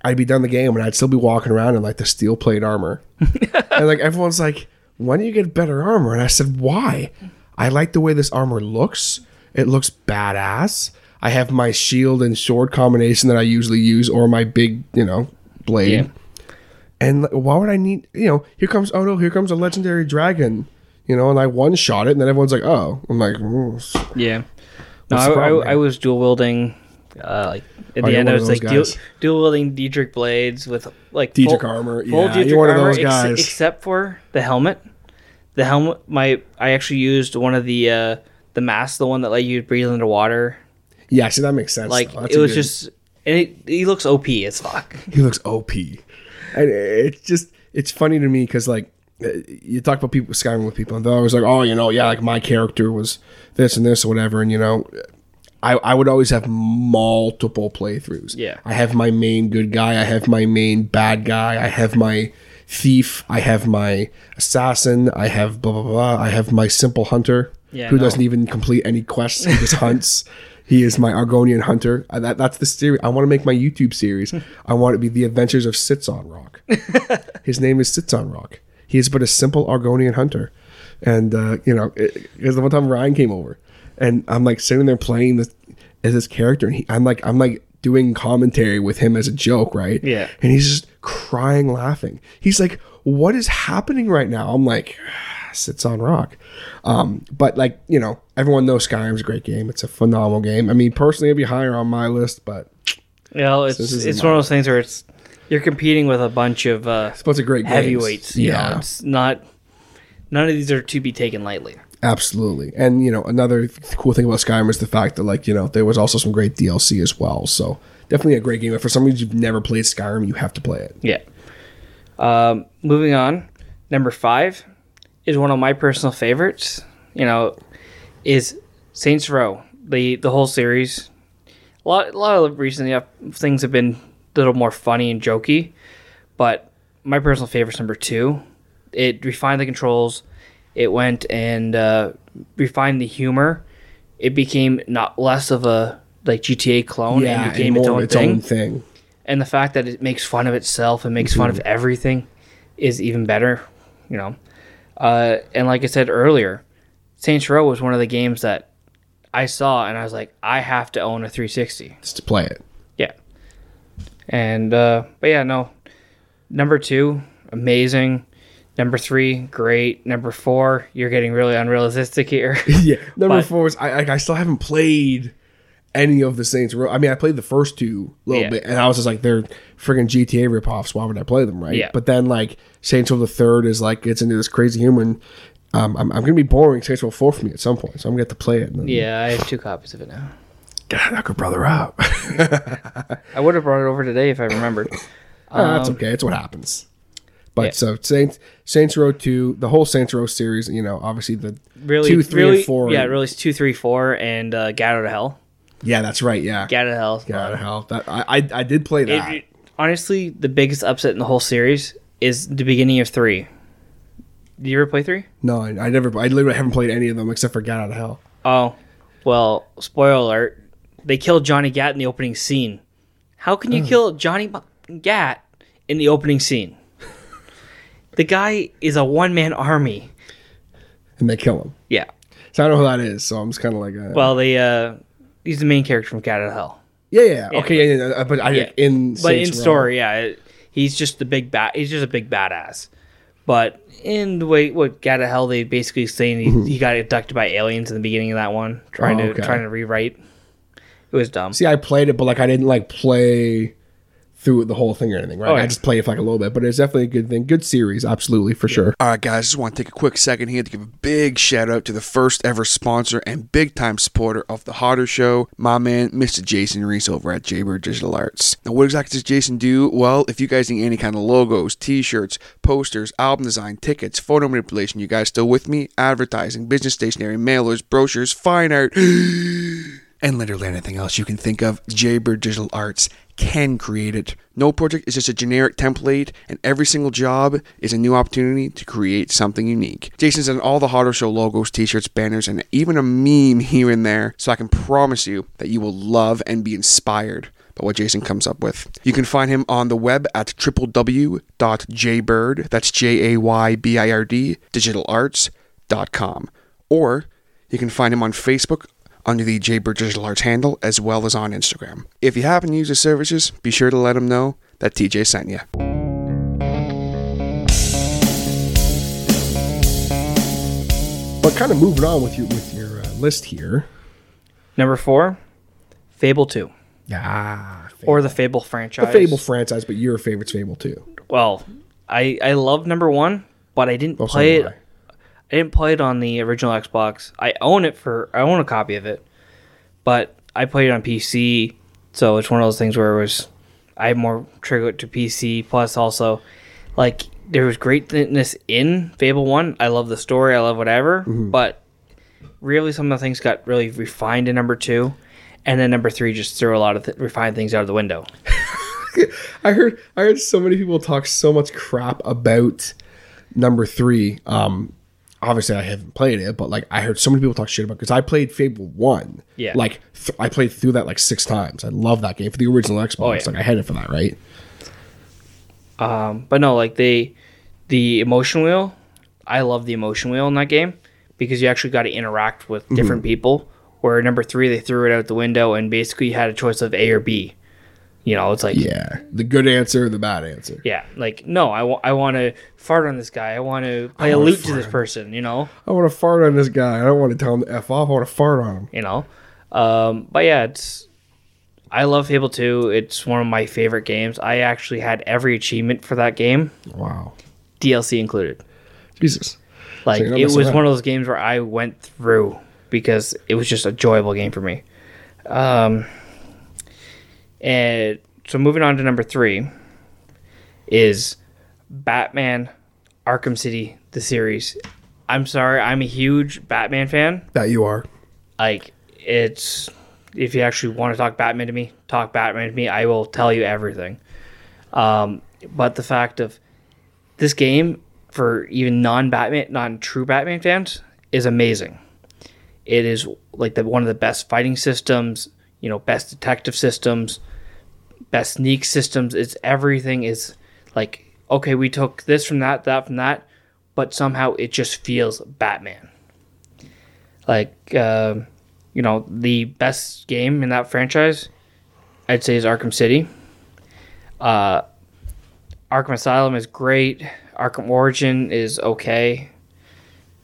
I'd be done the game and I'd still be walking around in like the steel plate armor, *laughs* and like everyone's like, "When do you get better armor?" And I said, "Why? I like the way this armor looks. It looks badass. I have my shield and sword combination that I usually use, or my big, you know, blade." Yeah. And why would I need, you know, here comes, oh no, here comes a legendary dragon, you know, and I one shot it, and then everyone's like, oh, I'm like, "Ooh." Yeah. No, I, problem, I, I was dual wielding. Uh, like at Oh, the end, I was like dual, dual wielding Daedric blades with like Daedric full- armor. full Yeah, Daedric you're one of armor, those ex- except for the helmet. The helmet, my I actually used one of the uh, the mask, the one that let you breathe underwater. Yeah, see that makes sense. Like it was good- just, and it, he looks OP as fuck. he looks OP, and it's just it's funny to me because like uh, you talk about people Skyrim with people, and they're always like, oh, you know, yeah, like my character was this and this or whatever, and you know. I, I would always have multiple playthroughs. Yeah. I have my main good guy. I have my main bad guy. I have my thief. I have my assassin. I have blah blah blah. I have my simple hunter Yeah, who no. doesn't even complete any quests. He just *laughs* hunts. He is my Argonian hunter. Uh, That, that's the series. I want to make my YouTube series. I want it to be the Adventures of Sits on Rock. *laughs* His name is Sits on Rock. He is but a simple Argonian hunter. And uh, you know, because the one time Ryan came over, and I'm like sitting there playing this as this character, and he, I'm like, I'm like doing commentary with him as a joke, right? Yeah. And he's just crying, laughing. He's like, "What is happening right now?" I'm like, "Sits on Rock." Um, but like you know, everyone knows Skyrim's a great game. It's a phenomenal game. I mean, personally, it'd be higher on my list, but You know, it's it's one of those things where it's you're competing with a bunch of uh, it's a great game. heavyweights. Yeah. know, it's not. None of these are to be taken lightly. Absolutely. And you know, another th- cool thing about Skyrim is the fact that like, you know, there was also some great DLC as well. So definitely a great game. If for some reason you've never played Skyrim, you have to play it. Yeah. Um, moving on, number five is one of my personal favorites. You know, is Saints Row the the whole series. A lot, a lot of recently uh, things have been a little more funny and jokey, but my personal favorite's number two. It refined the controls. It went and uh, refined the humor. It became not less of a like GTA clone and became its more own its thing own thing. and the fact that it makes fun of itself and makes fun of everything is even better you know uh, and like i said earlier saints row was one of the games that i saw and i was like i have to own a 360 Just to play it. yeah. And uh, but yeah no. Number two amazing. Number three great. Number four you're getting really unrealistic here. *laughs* Yeah. Number But- four is I, I I still haven't played any of the Saints Row. I mean, I played the first two a little Yeah. bit, and I was just like, they're friggin' GTA ripoffs. Why would I play them, right? Yeah. But then like Saints Row the Third is like gets into this crazy humor. And, um, I'm, I'm gonna be boring Saints Row Four for me at some point, so I'm gonna get to play it. Then yeah i have two copies of it now get that good brother out. *laughs* i would have brought it over today if i remembered *laughs* Ah, that's okay. It's what happens. But Um, yeah. so Saints Saints Row two, the whole Saints Row series. You know, obviously the really two, three, really, and four. yeah really two three four and uh, get out of hell yeah, that's right. Yeah, get out of hell Get out of hell. That I, I I did play that. it- honestly, the biggest upset in the whole series is the beginning of three. Did you ever play three? no, I, I never. I literally haven't played any of them except for Gat out of Hell. Oh, well, spoiler alert. They killed Johnny Gat in the opening scene. How can you kill Johnny Gat in the opening scene? *laughs* the guy is a one man army. and they kill him. Yeah. So I don't know who that is. So I'm just kind of like, uh, Well, they uh, he's the main character from Cat of Hell. yeah, yeah, okay, yeah, yeah, yeah, but I Yeah. in But in story, yeah, it- he's just the big bat. He's just a big badass. But in the way what got to hell, they basically saying he, mm-hmm. he got abducted by aliens in the beginning of that one, trying Oh, to okay. trying to rewrite. It was dumb. See, I played it, but like I didn't like play through the whole thing or anything, right? Oh, yeah. I just played it for like a little bit, but it's definitely a good thing. Good series, absolutely for sure. All right, guys, just want to take a quick second here to give a big shout out to the first ever sponsor and big time supporter of the Harder Show, my man, Mr. Jason Reese over at Jaybird Digital Arts. Now, what exactly does Jason do? Well, if you guys need any kind of logos, T-shirts, posters, album design, tickets, photo manipulation, you guys still with me? Advertising, business stationery, mailers, brochures, fine art. *gasps* and literally anything else you can think of, Jaybird Digital Arts can create it. No project is just a generic template, and every single job is a new opportunity to create something unique. Jason's done all the Harder Show logos, t-shirts, banners, and even a meme *laughs* here and there, so I can promise you that you will love and be inspired by what Jason comes up with. You can find him on the web at www.jaybird, that's J-A-Y-B-I-R-D, digitalarts.com. Or you can find him on Facebook under the Jaybird Digital Arts handle as well as on Instagram. If you happen to use his services, be sure to let him know that TJ sent you. But kind of moving on with your with your uh, list here. Number four, Fable Two, Ah, or the Fable franchise. the Fable franchise, but your favorite's Fable Two. Well, I I love number one, but I didn't Also play do it. I didn't play it on the original Xbox. I own it for I own a copy of it, but I played it on PC. So it's one of those things where it was I have more trigger to PC. Plus, also like there was greatness in Fable One. I love the story. I love whatever, but really some of the things got really refined in number two, and then number three just threw a lot of th- refined things out of the window. *laughs* I heard I heard so many people talk so much crap about number three. Um, obviously I haven't played it, but like I heard so many people talk shit about because I played Fable one. Yeah. Like th- I played through that like six times. I love that game for the original Xbox. Oh, yeah. Like I had it for that, right? Um, but no, like they, the emotion wheel, I love the emotion wheel in that game because you actually got to interact with different people. Where number three, they threw it out the window and basically you had a choice of A or B. You know, it's like, yeah. The good answer, the bad answer. Yeah, like, no, I wa- I want to fart on this guy. I want to play a lute to this person, you know? I want to fart on this guy. I don't want to tell him to f off. I want to fart on him. you know. Um, but yeah, it's I love Fable 2. It's one of my favorite games. I actually had every achievement for that game, Wow. DLC included. Jesus. Like you're it was one of those games where I went through because it was just a enjoyable game for me. Um, and so moving on to number three is Batman Arkham City, the series. I'm sorry, I'm a huge Batman fan. That you are. like it's if you actually want to talk Batman to me, talk Batman to me. I will tell you everything. Um, but the fact of this game for even non-Batman, non-true Batman fans is amazing. It is like the one of the best fighting systems, you know, best detective systems, best sneak systems. It's everything is like okay, we took this from that, that from that, but somehow it just feels Batman. Like uh, you know the best game in that franchise i'd say is arkham city. Uh, arkham asylum is great. Arkham origin is okay.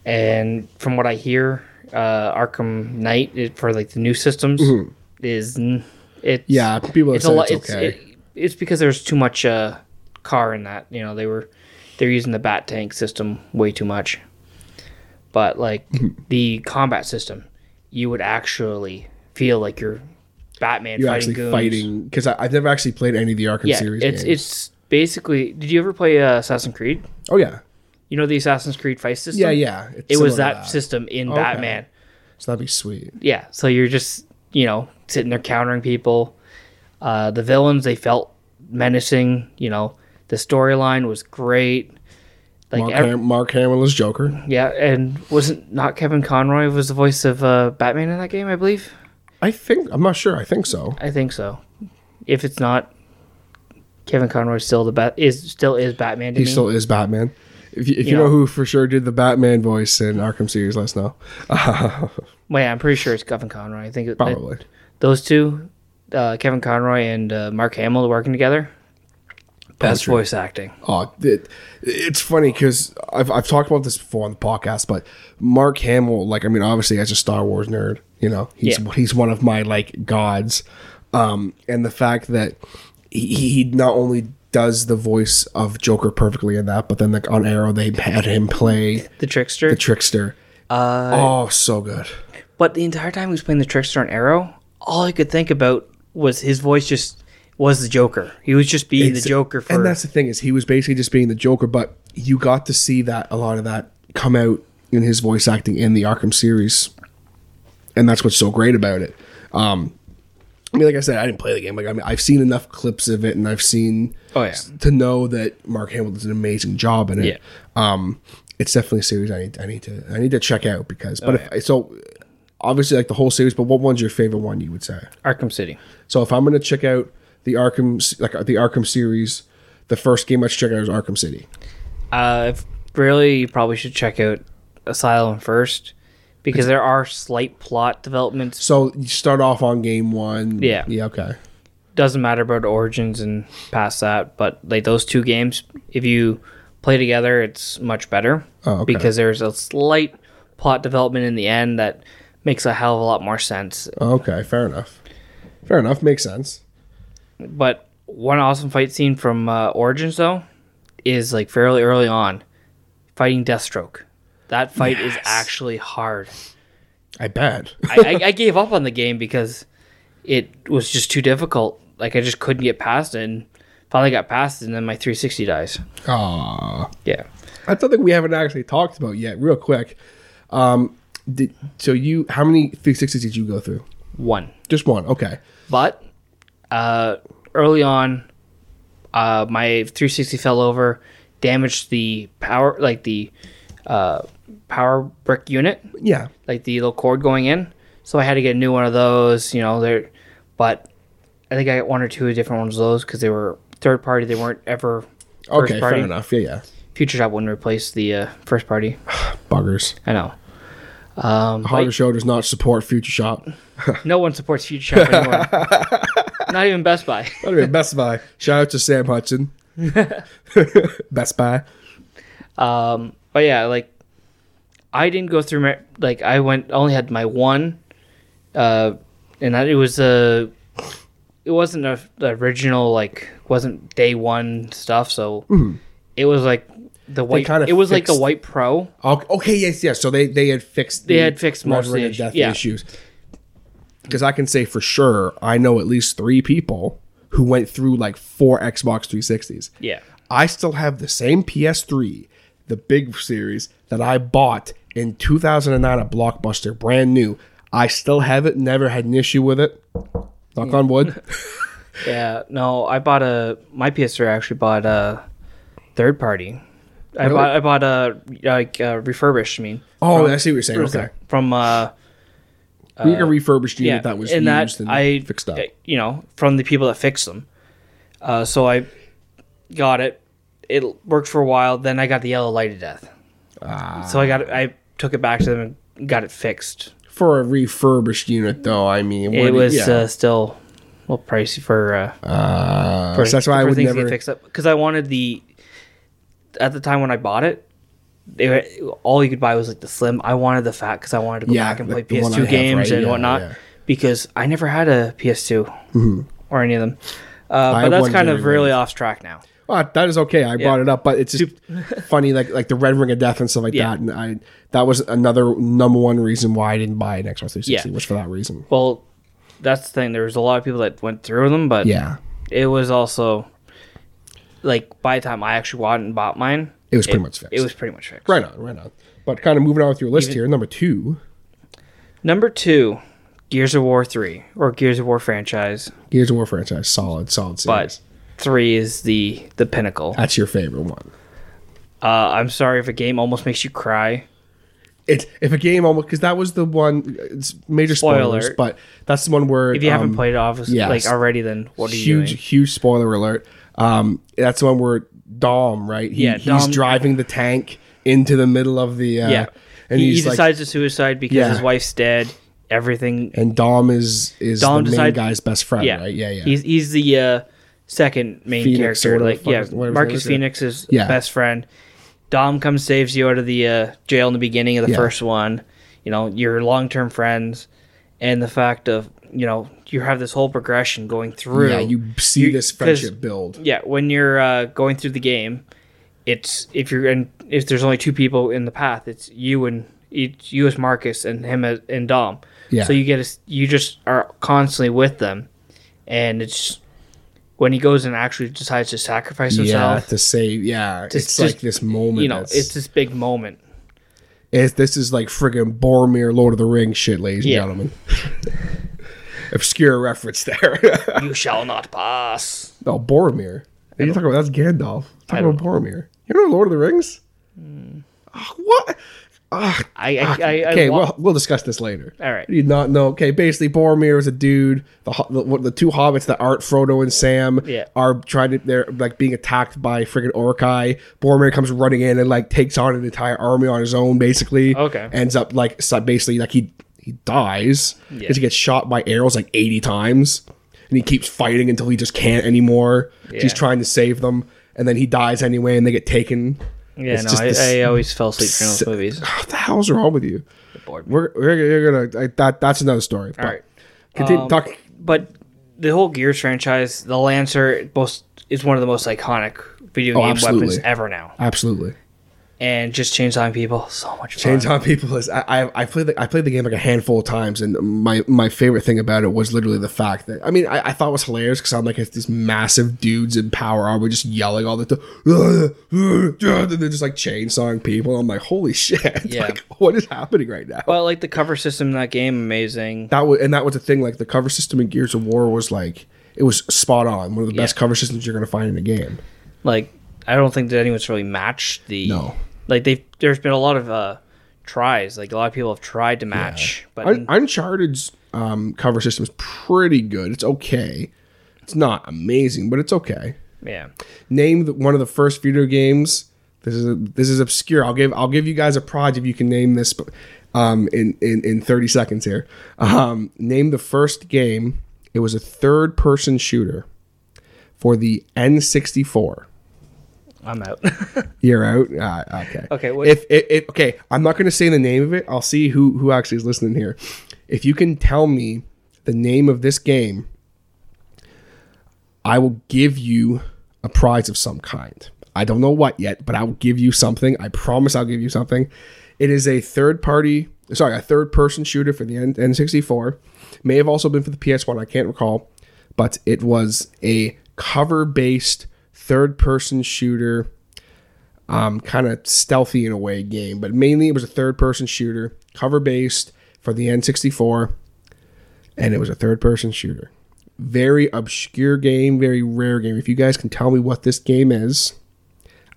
And from what i hear uh, arkham knight for like the new systems is n- it's Yeah, people it's a lot it's okay. it, it's because there's too much uh, car in that you know they were they're using the bat tank system way too much but like *laughs* the combat system, you would actually feel like you're Batman You're fighting actually goons. fighting because I've never actually played any of the Arkham Yeah, series it's games. it's basically. Did you ever play uh, Assassin's Creed? oh yeah, You know the Assassin's Creed fight system. yeah, yeah. It's It was to that, system in Okay. Batman. So that'd be sweet. Yeah, so you're just you know sitting there countering people. Uh, the villains they felt menacing. You know the storyline was great. Like Mark, Ham- Mark Hamill is Joker. yeah, and wasn't not Kevin Conroy was the voice of uh, Batman in that game? I believe. I think I'm not sure. I think so. I think so. If it's not, Kevin Conroy still the bat is still is Batman He me. still is Batman. If you, if you, You know, know. who for sure did the Batman voice in Arkham series, let us know. *laughs* well, yeah, I'm pretty sure it's Kevin Conroy. I think it, Probably. those two, uh, Kevin Conroy and uh, Mark Hamill working together. Best voice acting. Oh, it, it's funny because I've, I've talked about this before on the podcast, but Mark Hamill, like, I mean, obviously as a Star Wars nerd, you know, he's Yeah. he's one of my like gods, um, and the fact that he, he not only does the voice of Joker perfectly in that, but then like on Arrow they had him play The trickster. the trickster. uh, oh, so good. But the entire time he was playing the trickster on Arrow, all I could think about was his voice just was the Joker. He was just being Ex- the Joker for and that's the thing is he was basically just being the Joker, but you got to see that a lot of that come out in his voice acting in the Arkham series, and that's what's so great about it. Um, I mean, like I said, I didn't play the game. Like I mean, I've seen enough clips of it, and I've seen Oh, yeah. to know that Mark Hamill does an amazing job in it. Yeah. Um, it's definitely a series I need. I need to. I need to check out because. Oh, But if so, obviously like the whole series. But what one's your favorite one? You would say. Arkham City. So if I'm gonna check out the Arkham like the Arkham series, the first game I should check out is Arkham City. Uh, if really, you probably should check out Asylum first because there are slight plot developments. So you start off on game one. Yeah. Yeah. Okay. Doesn't matter about Origins and past that, but like those two games, if you play together, it's much better Oh, okay. because there's a slight plot development in the end that makes a hell of a lot more sense. Okay. Fair enough. Fair enough. Makes sense. But one awesome fight scene from uh, Origins though is like fairly early on, fighting Deathstroke. That fight is actually hard. I bet. I, I, I gave up on the game because it was just too difficult. Like I just couldn't get past it, and finally got past it, and then my 360 dies. Aw. Yeah, That's something we haven't actually talked about yet. Real quick. Um, did, so you, how many 360s did you go through? one. Just one. Okay. But uh, early on, uh, my 360 fell over, damaged the power, like the uh, power brick unit, Yeah. like the little cord going in. So I had to get a new one of those. You know, there, but I think I got one or two different ones of those because they were third party. They weren't ever Okay. party. Fair enough. Yeah. Yeah. Future Shop wouldn't replace the uh, first party. *sighs* Buggers. I know. Um, but Show does not support Future Shop. *laughs* no one supports Future Shop anymore. *laughs* Not even Best Buy. Anyway, Best Buy. Shout out to Sam Hudson. *laughs* Best Buy. Um, but yeah, like I didn't go through my like I went only had my one, uh, and that it was a, it wasn't a the original like wasn't day one stuff. So it was like the white. kinda It was like the white pro. Okay, yes, yes. So they they had fixed They the had fixed most of the issues, death yeah. issues. Because I can say for sure, I know at least three people who went through like four Xbox 360s. Yeah. I still have the same PS3, the big series that I bought in 2009 at Blockbuster, brand new. I still have it. Never had an issue with it. Knock on wood. *laughs* Yeah, no, I bought a my PS3. I actually bought a third party. I bought I bought a like uh, refurbished. I mean, Oh, I see what you're saying. Okay, from uh, we got a refurbished unit yeah, that was and used that and I fixed up. uh, You know, from the people that fixed them. Uh, so I got it. It worked for a while. Then I got the yellow light of death. Ah. So I got it. I took it back to them and got it fixed. For a refurbished unit, though, I mean, it was yeah. uh, still a little pricey for. Uh, Uh, for, so that's why I would to never. fixed up because I wanted the at the time when I bought it, they were, all you could buy was like the slim. I wanted the fat because I wanted to go Yeah, back and play the PS2 have, games right? and Yeah, whatnot yeah. because I never had a PS2 or any of them. Uh, but that's kind of really off track now. Ah, that is okay. I brought it up, but it's just *laughs* funny, like like the Red Ring of Death and stuff like that. And I that was another number one reason why I didn't buy an Xbox 360 Yeah. was for that reason. Well, that's the thing. There was a lot of people that went through them, but Yeah, it was also like by the time I actually went and bought mine, it was pretty much fixed. it was pretty much fixed. right on, right on. But kind of moving on with your list here, number two, Number two, Gears of War three or Gears of War franchise. Gears of War franchise, solid, solid series. but three is the the pinnacle. That's your favorite one. Uh, I'm sorry if a game almost makes you cry. It's if a game almost because that was the one. It's major Spoiler spoilers, alert. but that's the one where If you haven't um, played it, obviously, yes. like already, then what are you huge, doing? huge spoiler alert. Um, that's the one where Dom, right? He, Yeah, he's Dom- driving the tank into the middle of the. Uh, yeah, and he, he he's like, decides to suicide because Yeah. his wife's dead. Everything. and Dom is is Dom the main guy's best friend, yeah, right? Yeah, yeah. He's he's the uh, second main Phoenix character. Like yeah, his- whatever his name Marcus. Phoenix is Yeah. best friend. Dom comes saves you out of the uh, jail in the beginning of the Yeah. first one. You know, you're long term friends, and the fact of you know you have this whole progression going through. yeah, you see You- this friendship build. yeah when you're uh, going through the game it's if you're and if there's only two people in the path it's you and it's you as marcus and him as and dom Yeah. so you get a, you just are constantly with them and it's when he goes and actually decides to sacrifice Yeah, himself to save. Yeah, Just- it's like this moment. you know it's this big moment It's, this is like friggin' Boromir, Lord of the Rings shit, ladies Yeah. and gentlemen. *laughs* Obscure reference there. *laughs* you shall not pass no, Boromir. What are you talking about? That's Gandalf. Talking don't about Boromir. You know Lord of the Rings? Ah, what? Ah, i i, I, I okay, wa- well, we'll discuss this later. All right. You not know? Okay, basically, Boromir is a dude. The the, the two hobbits that aren't Frodo and Sam Yeah. are trying to. They're like being attacked by friggin' Orcai. Boromir comes running in and like takes on an entire army on his own. Basically, Okay. Ends up like so basically like he he dies because Yeah. he gets shot by arrows like eighty times, and he keeps fighting until he just can't anymore. He's trying to save them, and then he dies anyway, and they get taken. yeah It's no I, this- I always fell asleep during those movies *sighs* What the hell's wrong with you? bored. We're we're, we're gonna I, that that's another story. But all right Continue Um, talk. but the whole Gears franchise, the Lancer, most is one of the most iconic video Oh, game absolutely. weapons ever. Now, Absolutely. And just chainsawing people, so much fun. Chainsaw People is I, I I played the I played the game like a handful of times, and my my favorite thing about it was literally the fact that I mean I, I thought it was hilarious because I'm like it's these massive dudes in power armor just yelling all the time, *laughs* and they're just like chainsawing people. I'm like, holy shit! *laughs* Yeah. like, what is happening right now? Well, like the cover system in that game, amazing. that was and that was the thing. Like the cover system in Gears of War was like it was spot on. One of the best cover systems you're gonna find in a game. Like I don't think that anyone's really matched the. No. Like they, there's been a lot of uh tries. Like a lot of people have tried to match, but Un- Uncharted's um, cover system is pretty good. It's okay. It's not amazing, but it's okay. yeah, Name the, one of the first video games. This is this is obscure. I'll give I'll give you guys a prod if you can name this um, in, in in 30 seconds here. Um, name the first game. It was a third person shooter for the N64. I'm out. *laughs* You're out. Uh, okay. Okay, what- If, okay, I'm not going to say the name of it. I'll see who who actually is listening here. If you can tell me the name of this game, I will give you a prize of some kind. I don't know what yet, but I will give you something. I promise I'll give you something. It is a third party, sorry, a third person shooter for the N- N64. May have also been for the PS1. I can't recall, but it was a cover based third person shooter um, kind of stealthy in a way game, but mainly it was a third person shooter, cover based for the N64, and it was a third person shooter. Very obscure game, very rare game. If you guys can tell me what this game is,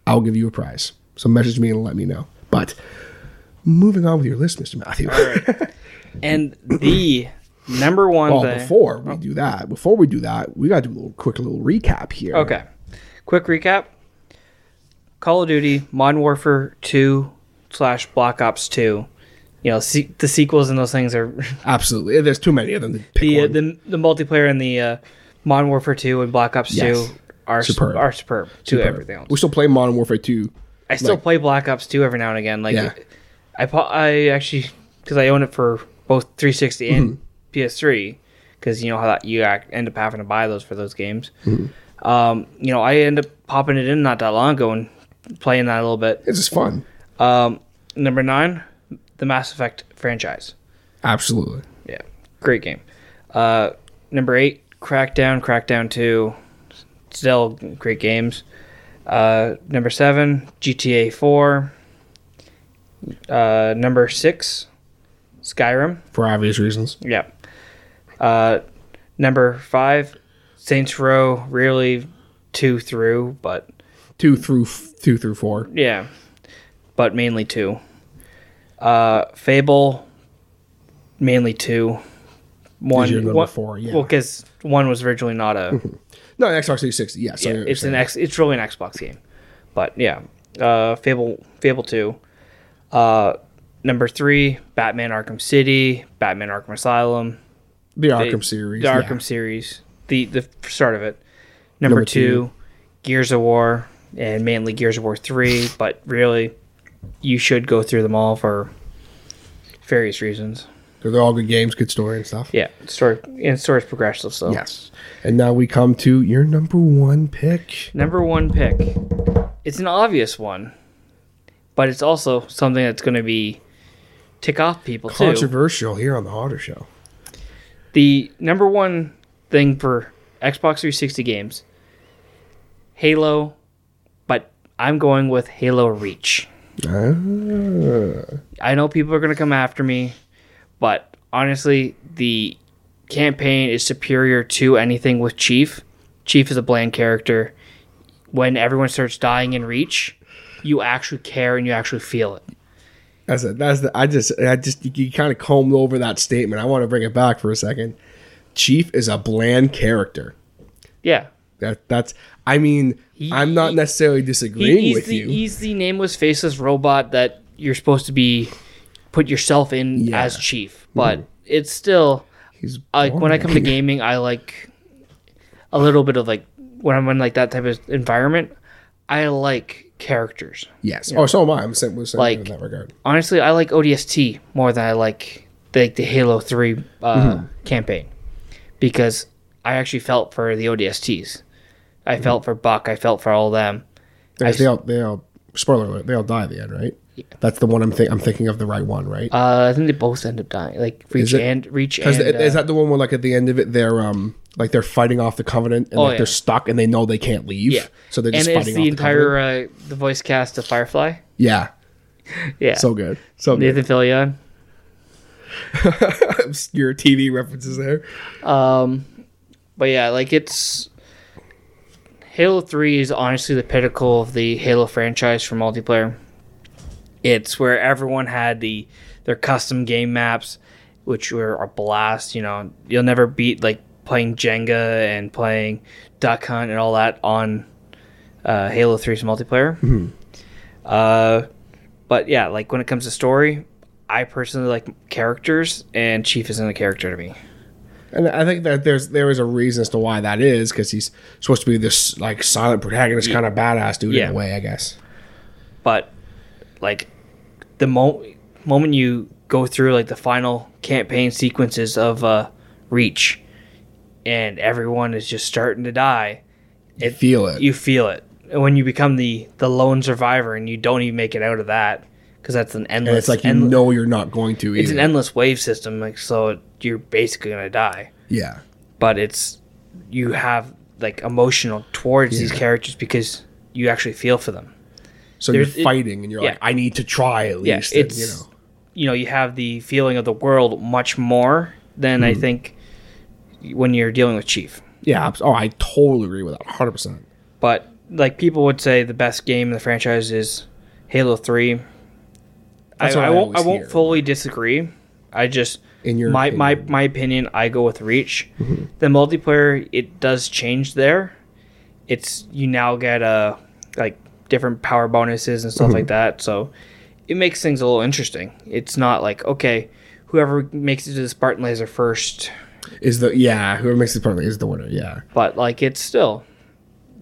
I'll give you a prize. So message me and let me know. But moving on with your list, Mr. Matthew. *laughs* and the number one well, thing. before we do that, before we do that, we got to do a little quick little recap here. Okay. Quick recap. Call of Duty, Modern Warfare 2 slash Black Ops 2. You know, se- the sequels and those things are *laughs* Absolutely. There's too many of them the, uh, the the multiplayer in the uh, Modern Warfare 2 and Black Ops Yes. 2 are Superb. superb. are superb to Superb. everything else. We still play Modern Warfare 2. I still like- play Black Ops 2 every now and again. Like Yeah. I I actually because I own it for both 360 and Mm-hmm. PS3 because you know how that you ac- end up having to buy those for those games. Mm-hmm. Um, you know, I end up popping it in not that long ago and playing that a little bit. It's just fun. Um, number nine, the Mass Effect franchise. Absolutely. Yeah, great game. Uh, number eight, Crackdown, Crackdown Two, still great games. Uh, number seven, GTA Four. Uh, number six, Skyrim. For obvious reasons. Yeah. Uh, number five, Saints Row. Really, two through, but Two through f- two through four. yeah, but mainly two. Uh, Fable, mainly two. One, your number one- four, yeah. Well, because one was originally not a. *laughs* No, Xbox 360. Yeah, so yeah, it's an X. It's really an Xbox game, but yeah. Uh, Fable, Fable two. Uh, number three, Batman Arkham City, Batman Arkham Asylum, the Arkham series. the yeah. Arkham series, the the start of it. Number, Number two, two. Gears of War, and mainly Gears of War three, *laughs* but really, you should go through them all for various reasons. They're all good games, good story and stuff. Yeah, story and story's progressive. So Yes. And now we come to your number one pick. number one pick, it's an obvious one, but it's also something that's going to be tick off people too. Controversial here on the Harder Show. the number one thing for Xbox 360 games, Halo, but I'm going with Halo Reach. Ah. I know people are going to come after me, but honestly, the campaign is superior to anything with Chief. Chief is a bland character. When everyone starts dying in Reach, you actually care and you actually feel it. That's it. That's the. I just. I just. You, you kind of combed over that statement. I want to bring it back for a second. Chief is a bland character. Yeah. That. That's. I mean, He- I'm not he- necessarily disagreeing he's with the, you. He's the nameless, faceless robot that you're supposed to be put yourself in Yeah. as chief, but it's still He's like when I come to *laughs* gaming, I like a little bit of like when I'm in like that type of environment. I like characters. Yes. Oh, so am I. I'm saying, saying Like- in that regard. Honestly, I like ODST more than I like the the Halo Three uh, Mm-hmm. campaign because I actually felt for the ODSTs. I Mm-hmm. felt for Buck. I felt for all of them. They, they all. They all spoiler alert, they all die at the end, right? That's the one I'm think I'm thinking of the right one, right? Uh, I think they both end up dying. Like reach it? and reach and is uh, that the one where like at the end of it they're um like they're fighting off the covenant and Oh, like yeah. they're stuck and they know they can't leave. yeah. So they're and just it's fighting the off the entire covenant. uh, the voice cast of Firefly. Yeah. *laughs* Yeah, So good. So good. Nathan Fillion. *laughs* Obscure TV references there. Um, but yeah, like it's Halo Three is honestly the pinnacle of the Halo franchise for multiplayer. It's where everyone had the their custom game maps, which were a blast. You know, you'll never beat like playing Jenga and playing Duck Hunt and all that on uh, Halo 3's multiplayer. Uh, but yeah, like when it comes to story, I personally like characters, and Chief isn't a character to me. And I think that there's there is a reason as to why that is because he's supposed to be this like silent protagonist kind of badass dude Yeah. in a way, I guess. but like the mo- moment you go through like the final campaign sequences of uh reach and everyone is just starting to die You feel it. you feel it and when you become the the lone survivor and you don't even make it out of that because that's an endless and it's like you know you're not going to either. it's an endless wave system like so you're basically gonna die yeah. but it's you have like emotional towards these characters because you actually feel for them So you're There's- it- fighting and you're yeah. like, I need to try at yeah, least. and, it's you know. you know you have the feeling of the world much more than Hmm. I think when you're dealing with Chief. Yeah. Oh, I totally agree with that. 100. percent But like people would say, the best game in the franchise is Halo Three. I, I I won't. I won't hear. fully disagree. I just In your my my opinion. Mm-hmm. my opinion. I go with Reach. The multiplayer it does change there. It's you now get uh like different power bonuses and Mm-hmm. stuff like that. So it makes things a little interesting. It's not like okay, whoever makes it to the Spartan laser first Is the yeah whoever makes the part is the winner. Yeah. but like it's still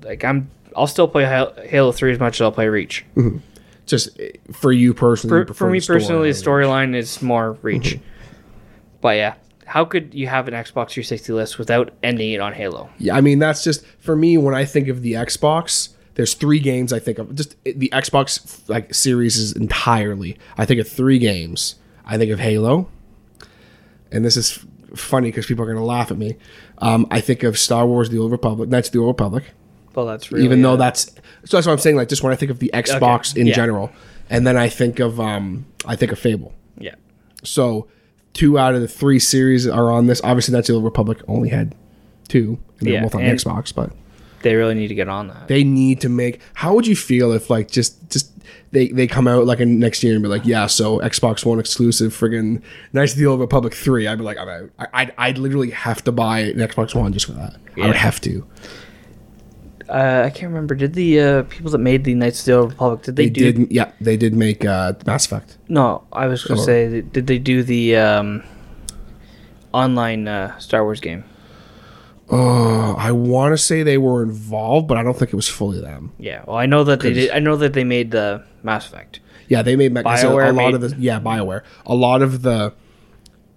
like I'm I'll still play Hal- Halo 3 as much as I'll play Reach. Just for you personally. For, for me personally, the storyline is more Reach. But yeah, how could you have an Xbox 360 list without ending it on Halo? Yeah, I mean that's just for me when I think of the Xbox. There's three games I think of. Just the Xbox like series is entirely. I think of three games. I think of Halo, and this is funny because people are going to laugh at me. Um, I think of Star Wars: The Old Republic, That's the Old Republic. Well, that's really even though that's so that's what I'm saying. Like just when I think of the Xbox in yeah. general, and then I think of um, I think of Fable. yeah, So two out of the three series are on this. Obviously, that's the Republic only had two, and they're Yeah, both on Xbox, but they really need to get on that. they need to make how would you feel if like just just they they come out like in next year and be like yeah so xbox one exclusive friggin knights of the old republic 3 i'd be like i'm out I, I'd, I'd literally have to buy an xbox one just for that i would have to Uh, I can't remember. Did the uh, people that made the Knights of the Old Republic did they, they, do? did yeah they did make uh mass effect No, I was going to say, did they do the um, online uh, Star Wars game? oh i want to say they were involved but i don't think it was fully them Yeah. Well, I know that they did. I know that they made the Mass Effect. Yeah, they made Mac- BioWare a lot made- of the yeah Bioware. A lot of the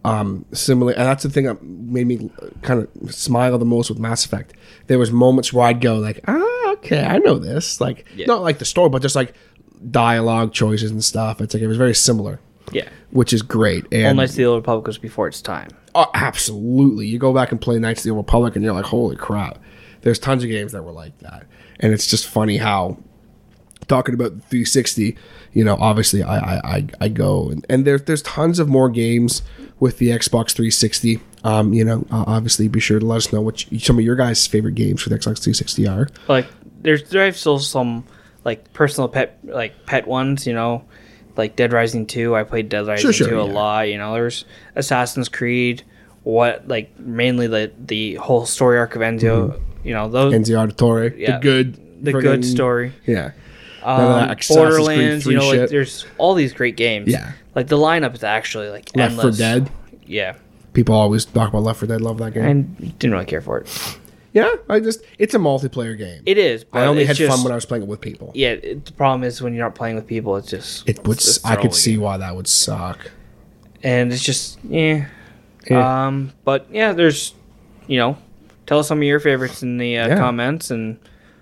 um similar, and that's the thing that made me kind of smile the most with Mass Effect. There was moments where I'd go like, ah, okay, I know this. Like Yeah. not like the story, but just like dialogue choices and stuff. It's like it was very similar, Yeah. which is great. And Knights of the Old Republic was before its time. oh, absolutely, you go back and play Knights of the Old Republic, and you're like, holy crap. There's tons of games that were like that, and it's just funny how talking about 360 you know obviously i i i, I go and, and there's there's tons of more games with the xbox 360 um you know uh, obviously be sure to let us know what you, some of your guys favorite games for the xbox 360 are Like, there's there's still some like personal pet like pet ones. You know, like Dead Rising Two. I played Dead Rising sure, Two a lot. You know, there's Assassin's Creed. What like mainly the the whole story arc of Ezio. You know those Ezio Auditore Yeah. the good the friggin- good story. yeah Um, of that Assassin's Creed Borderlands, you know, like there's all these great games. Yeah. like the lineup is actually like left endless. for dead Yeah, people always talk about left for dead love that game and didn't really care for it. yeah i just it's a multiplayer game It is. I only had just, fun when i was playing it with people Yeah, it, the problem is when you're not playing with people, it's just it would i could see game. why that would suck and it's just yeah. Yeah. Um, but yeah, there's you know, tell us some of your favorites in the uh, Yeah. comments, and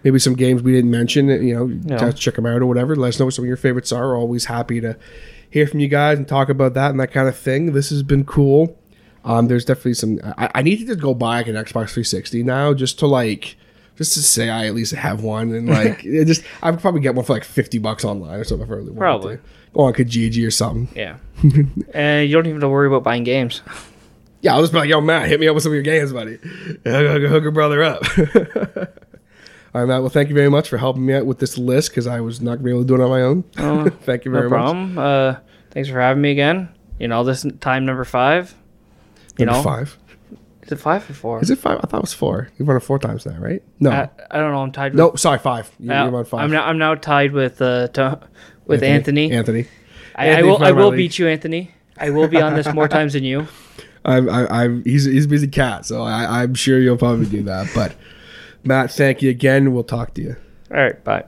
maybe some games we didn't mention. You know, Yeah. check them out or whatever. Let us know what some of your favorites are. We're always happy to hear from you guys and talk about that and that kind of thing. This has been cool. Um, there's definitely some. I, I need to just go buy like an Xbox 360 now, just to like, just to say I at least have one, and *laughs* like, it just I would probably get one for like 50 bucks online or something. If I really wanted Probably. to. go on Kijiji or something. Yeah. *laughs* and you don't even have to worry about buying games. Yeah, I'll just be like, yo, Matt, hit me up with some of your games, buddy. *laughs* Hook your brother up. All right, Matt. Well, thank you very much for helping me out with this list because I was not going to be able to do it on my own. Oh, *laughs* thank you no very much. problem. Uh, thanks for having me again. You know, this time number five. You Number know, five. is it five or four? Is it five? I thought it was four. You've run it four times now, right? No. I, I don't know. I'm tied with. no, sorry, five. You, Uh, you're on 5 I'm now I'm now tied with uh to, with Anthony. Anthony. I, I will I will beat you, Anthony. I will be on this more times than you. *laughs* I'm, I, I'm, he's, he's a busy cat, so I, I'm sure you'll probably do that. But Matt, thank you again. We'll talk to you. All right, bye.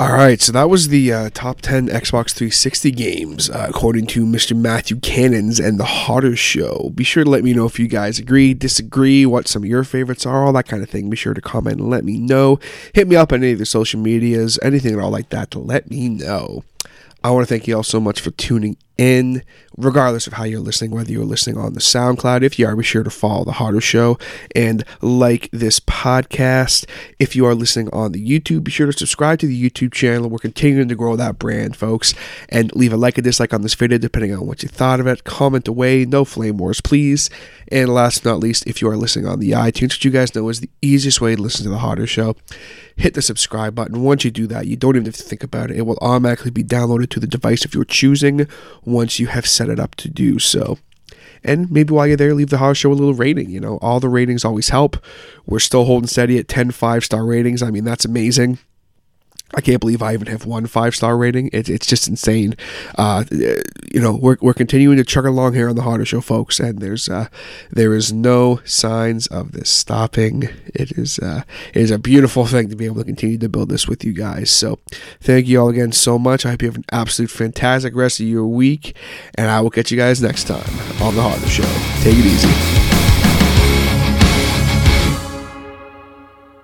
All right, so that was the uh, top 10 Xbox 360 games, uh, according to Mr. Matthew Cannons and The Harder Show. Be sure to let me know if you guys agree, disagree, what some of your favorites are, all that kind of thing. Be sure to comment and let me know. Hit me up on any of the social medias, anything at all like that to let me know. I want to thank you all so much for tuning in, regardless of how you're listening, whether you're listening on the SoundCloud. If you are, be sure to follow The Harder Show and like this podcast. If you are listening on the YouTube, be sure to subscribe to the YouTube channel. We're continuing to grow that brand, folks. And leave a like or dislike on this video, depending on what you thought of it. Comment away, no flame wars, please. And last but not least, if you are listening on the iTunes, which you guys know is the easiest way to listen to The Harder Show, hit the subscribe button. Once you do that, you don't even have to think about it. It will automatically be downloaded to the device of your choosing once you have set it up to do so. And maybe while you're there, leave the Harder Show a little rating. You know, all the ratings always help. We're still holding steady at 10 five star ratings. I mean, that's amazing. I can't believe I even have one five star rating. It's it's just insane. Uh, you know, we're, we're continuing to chug along here on the Harder Show, folks, and there's uh, there is no signs of this stopping. It is uh, it is a beautiful thing to be able to continue to build this with you guys. So, thank you all again so much. I hope you have an absolute fantastic rest of your week, and I will catch you guys next time on the Harder Show. Take it easy.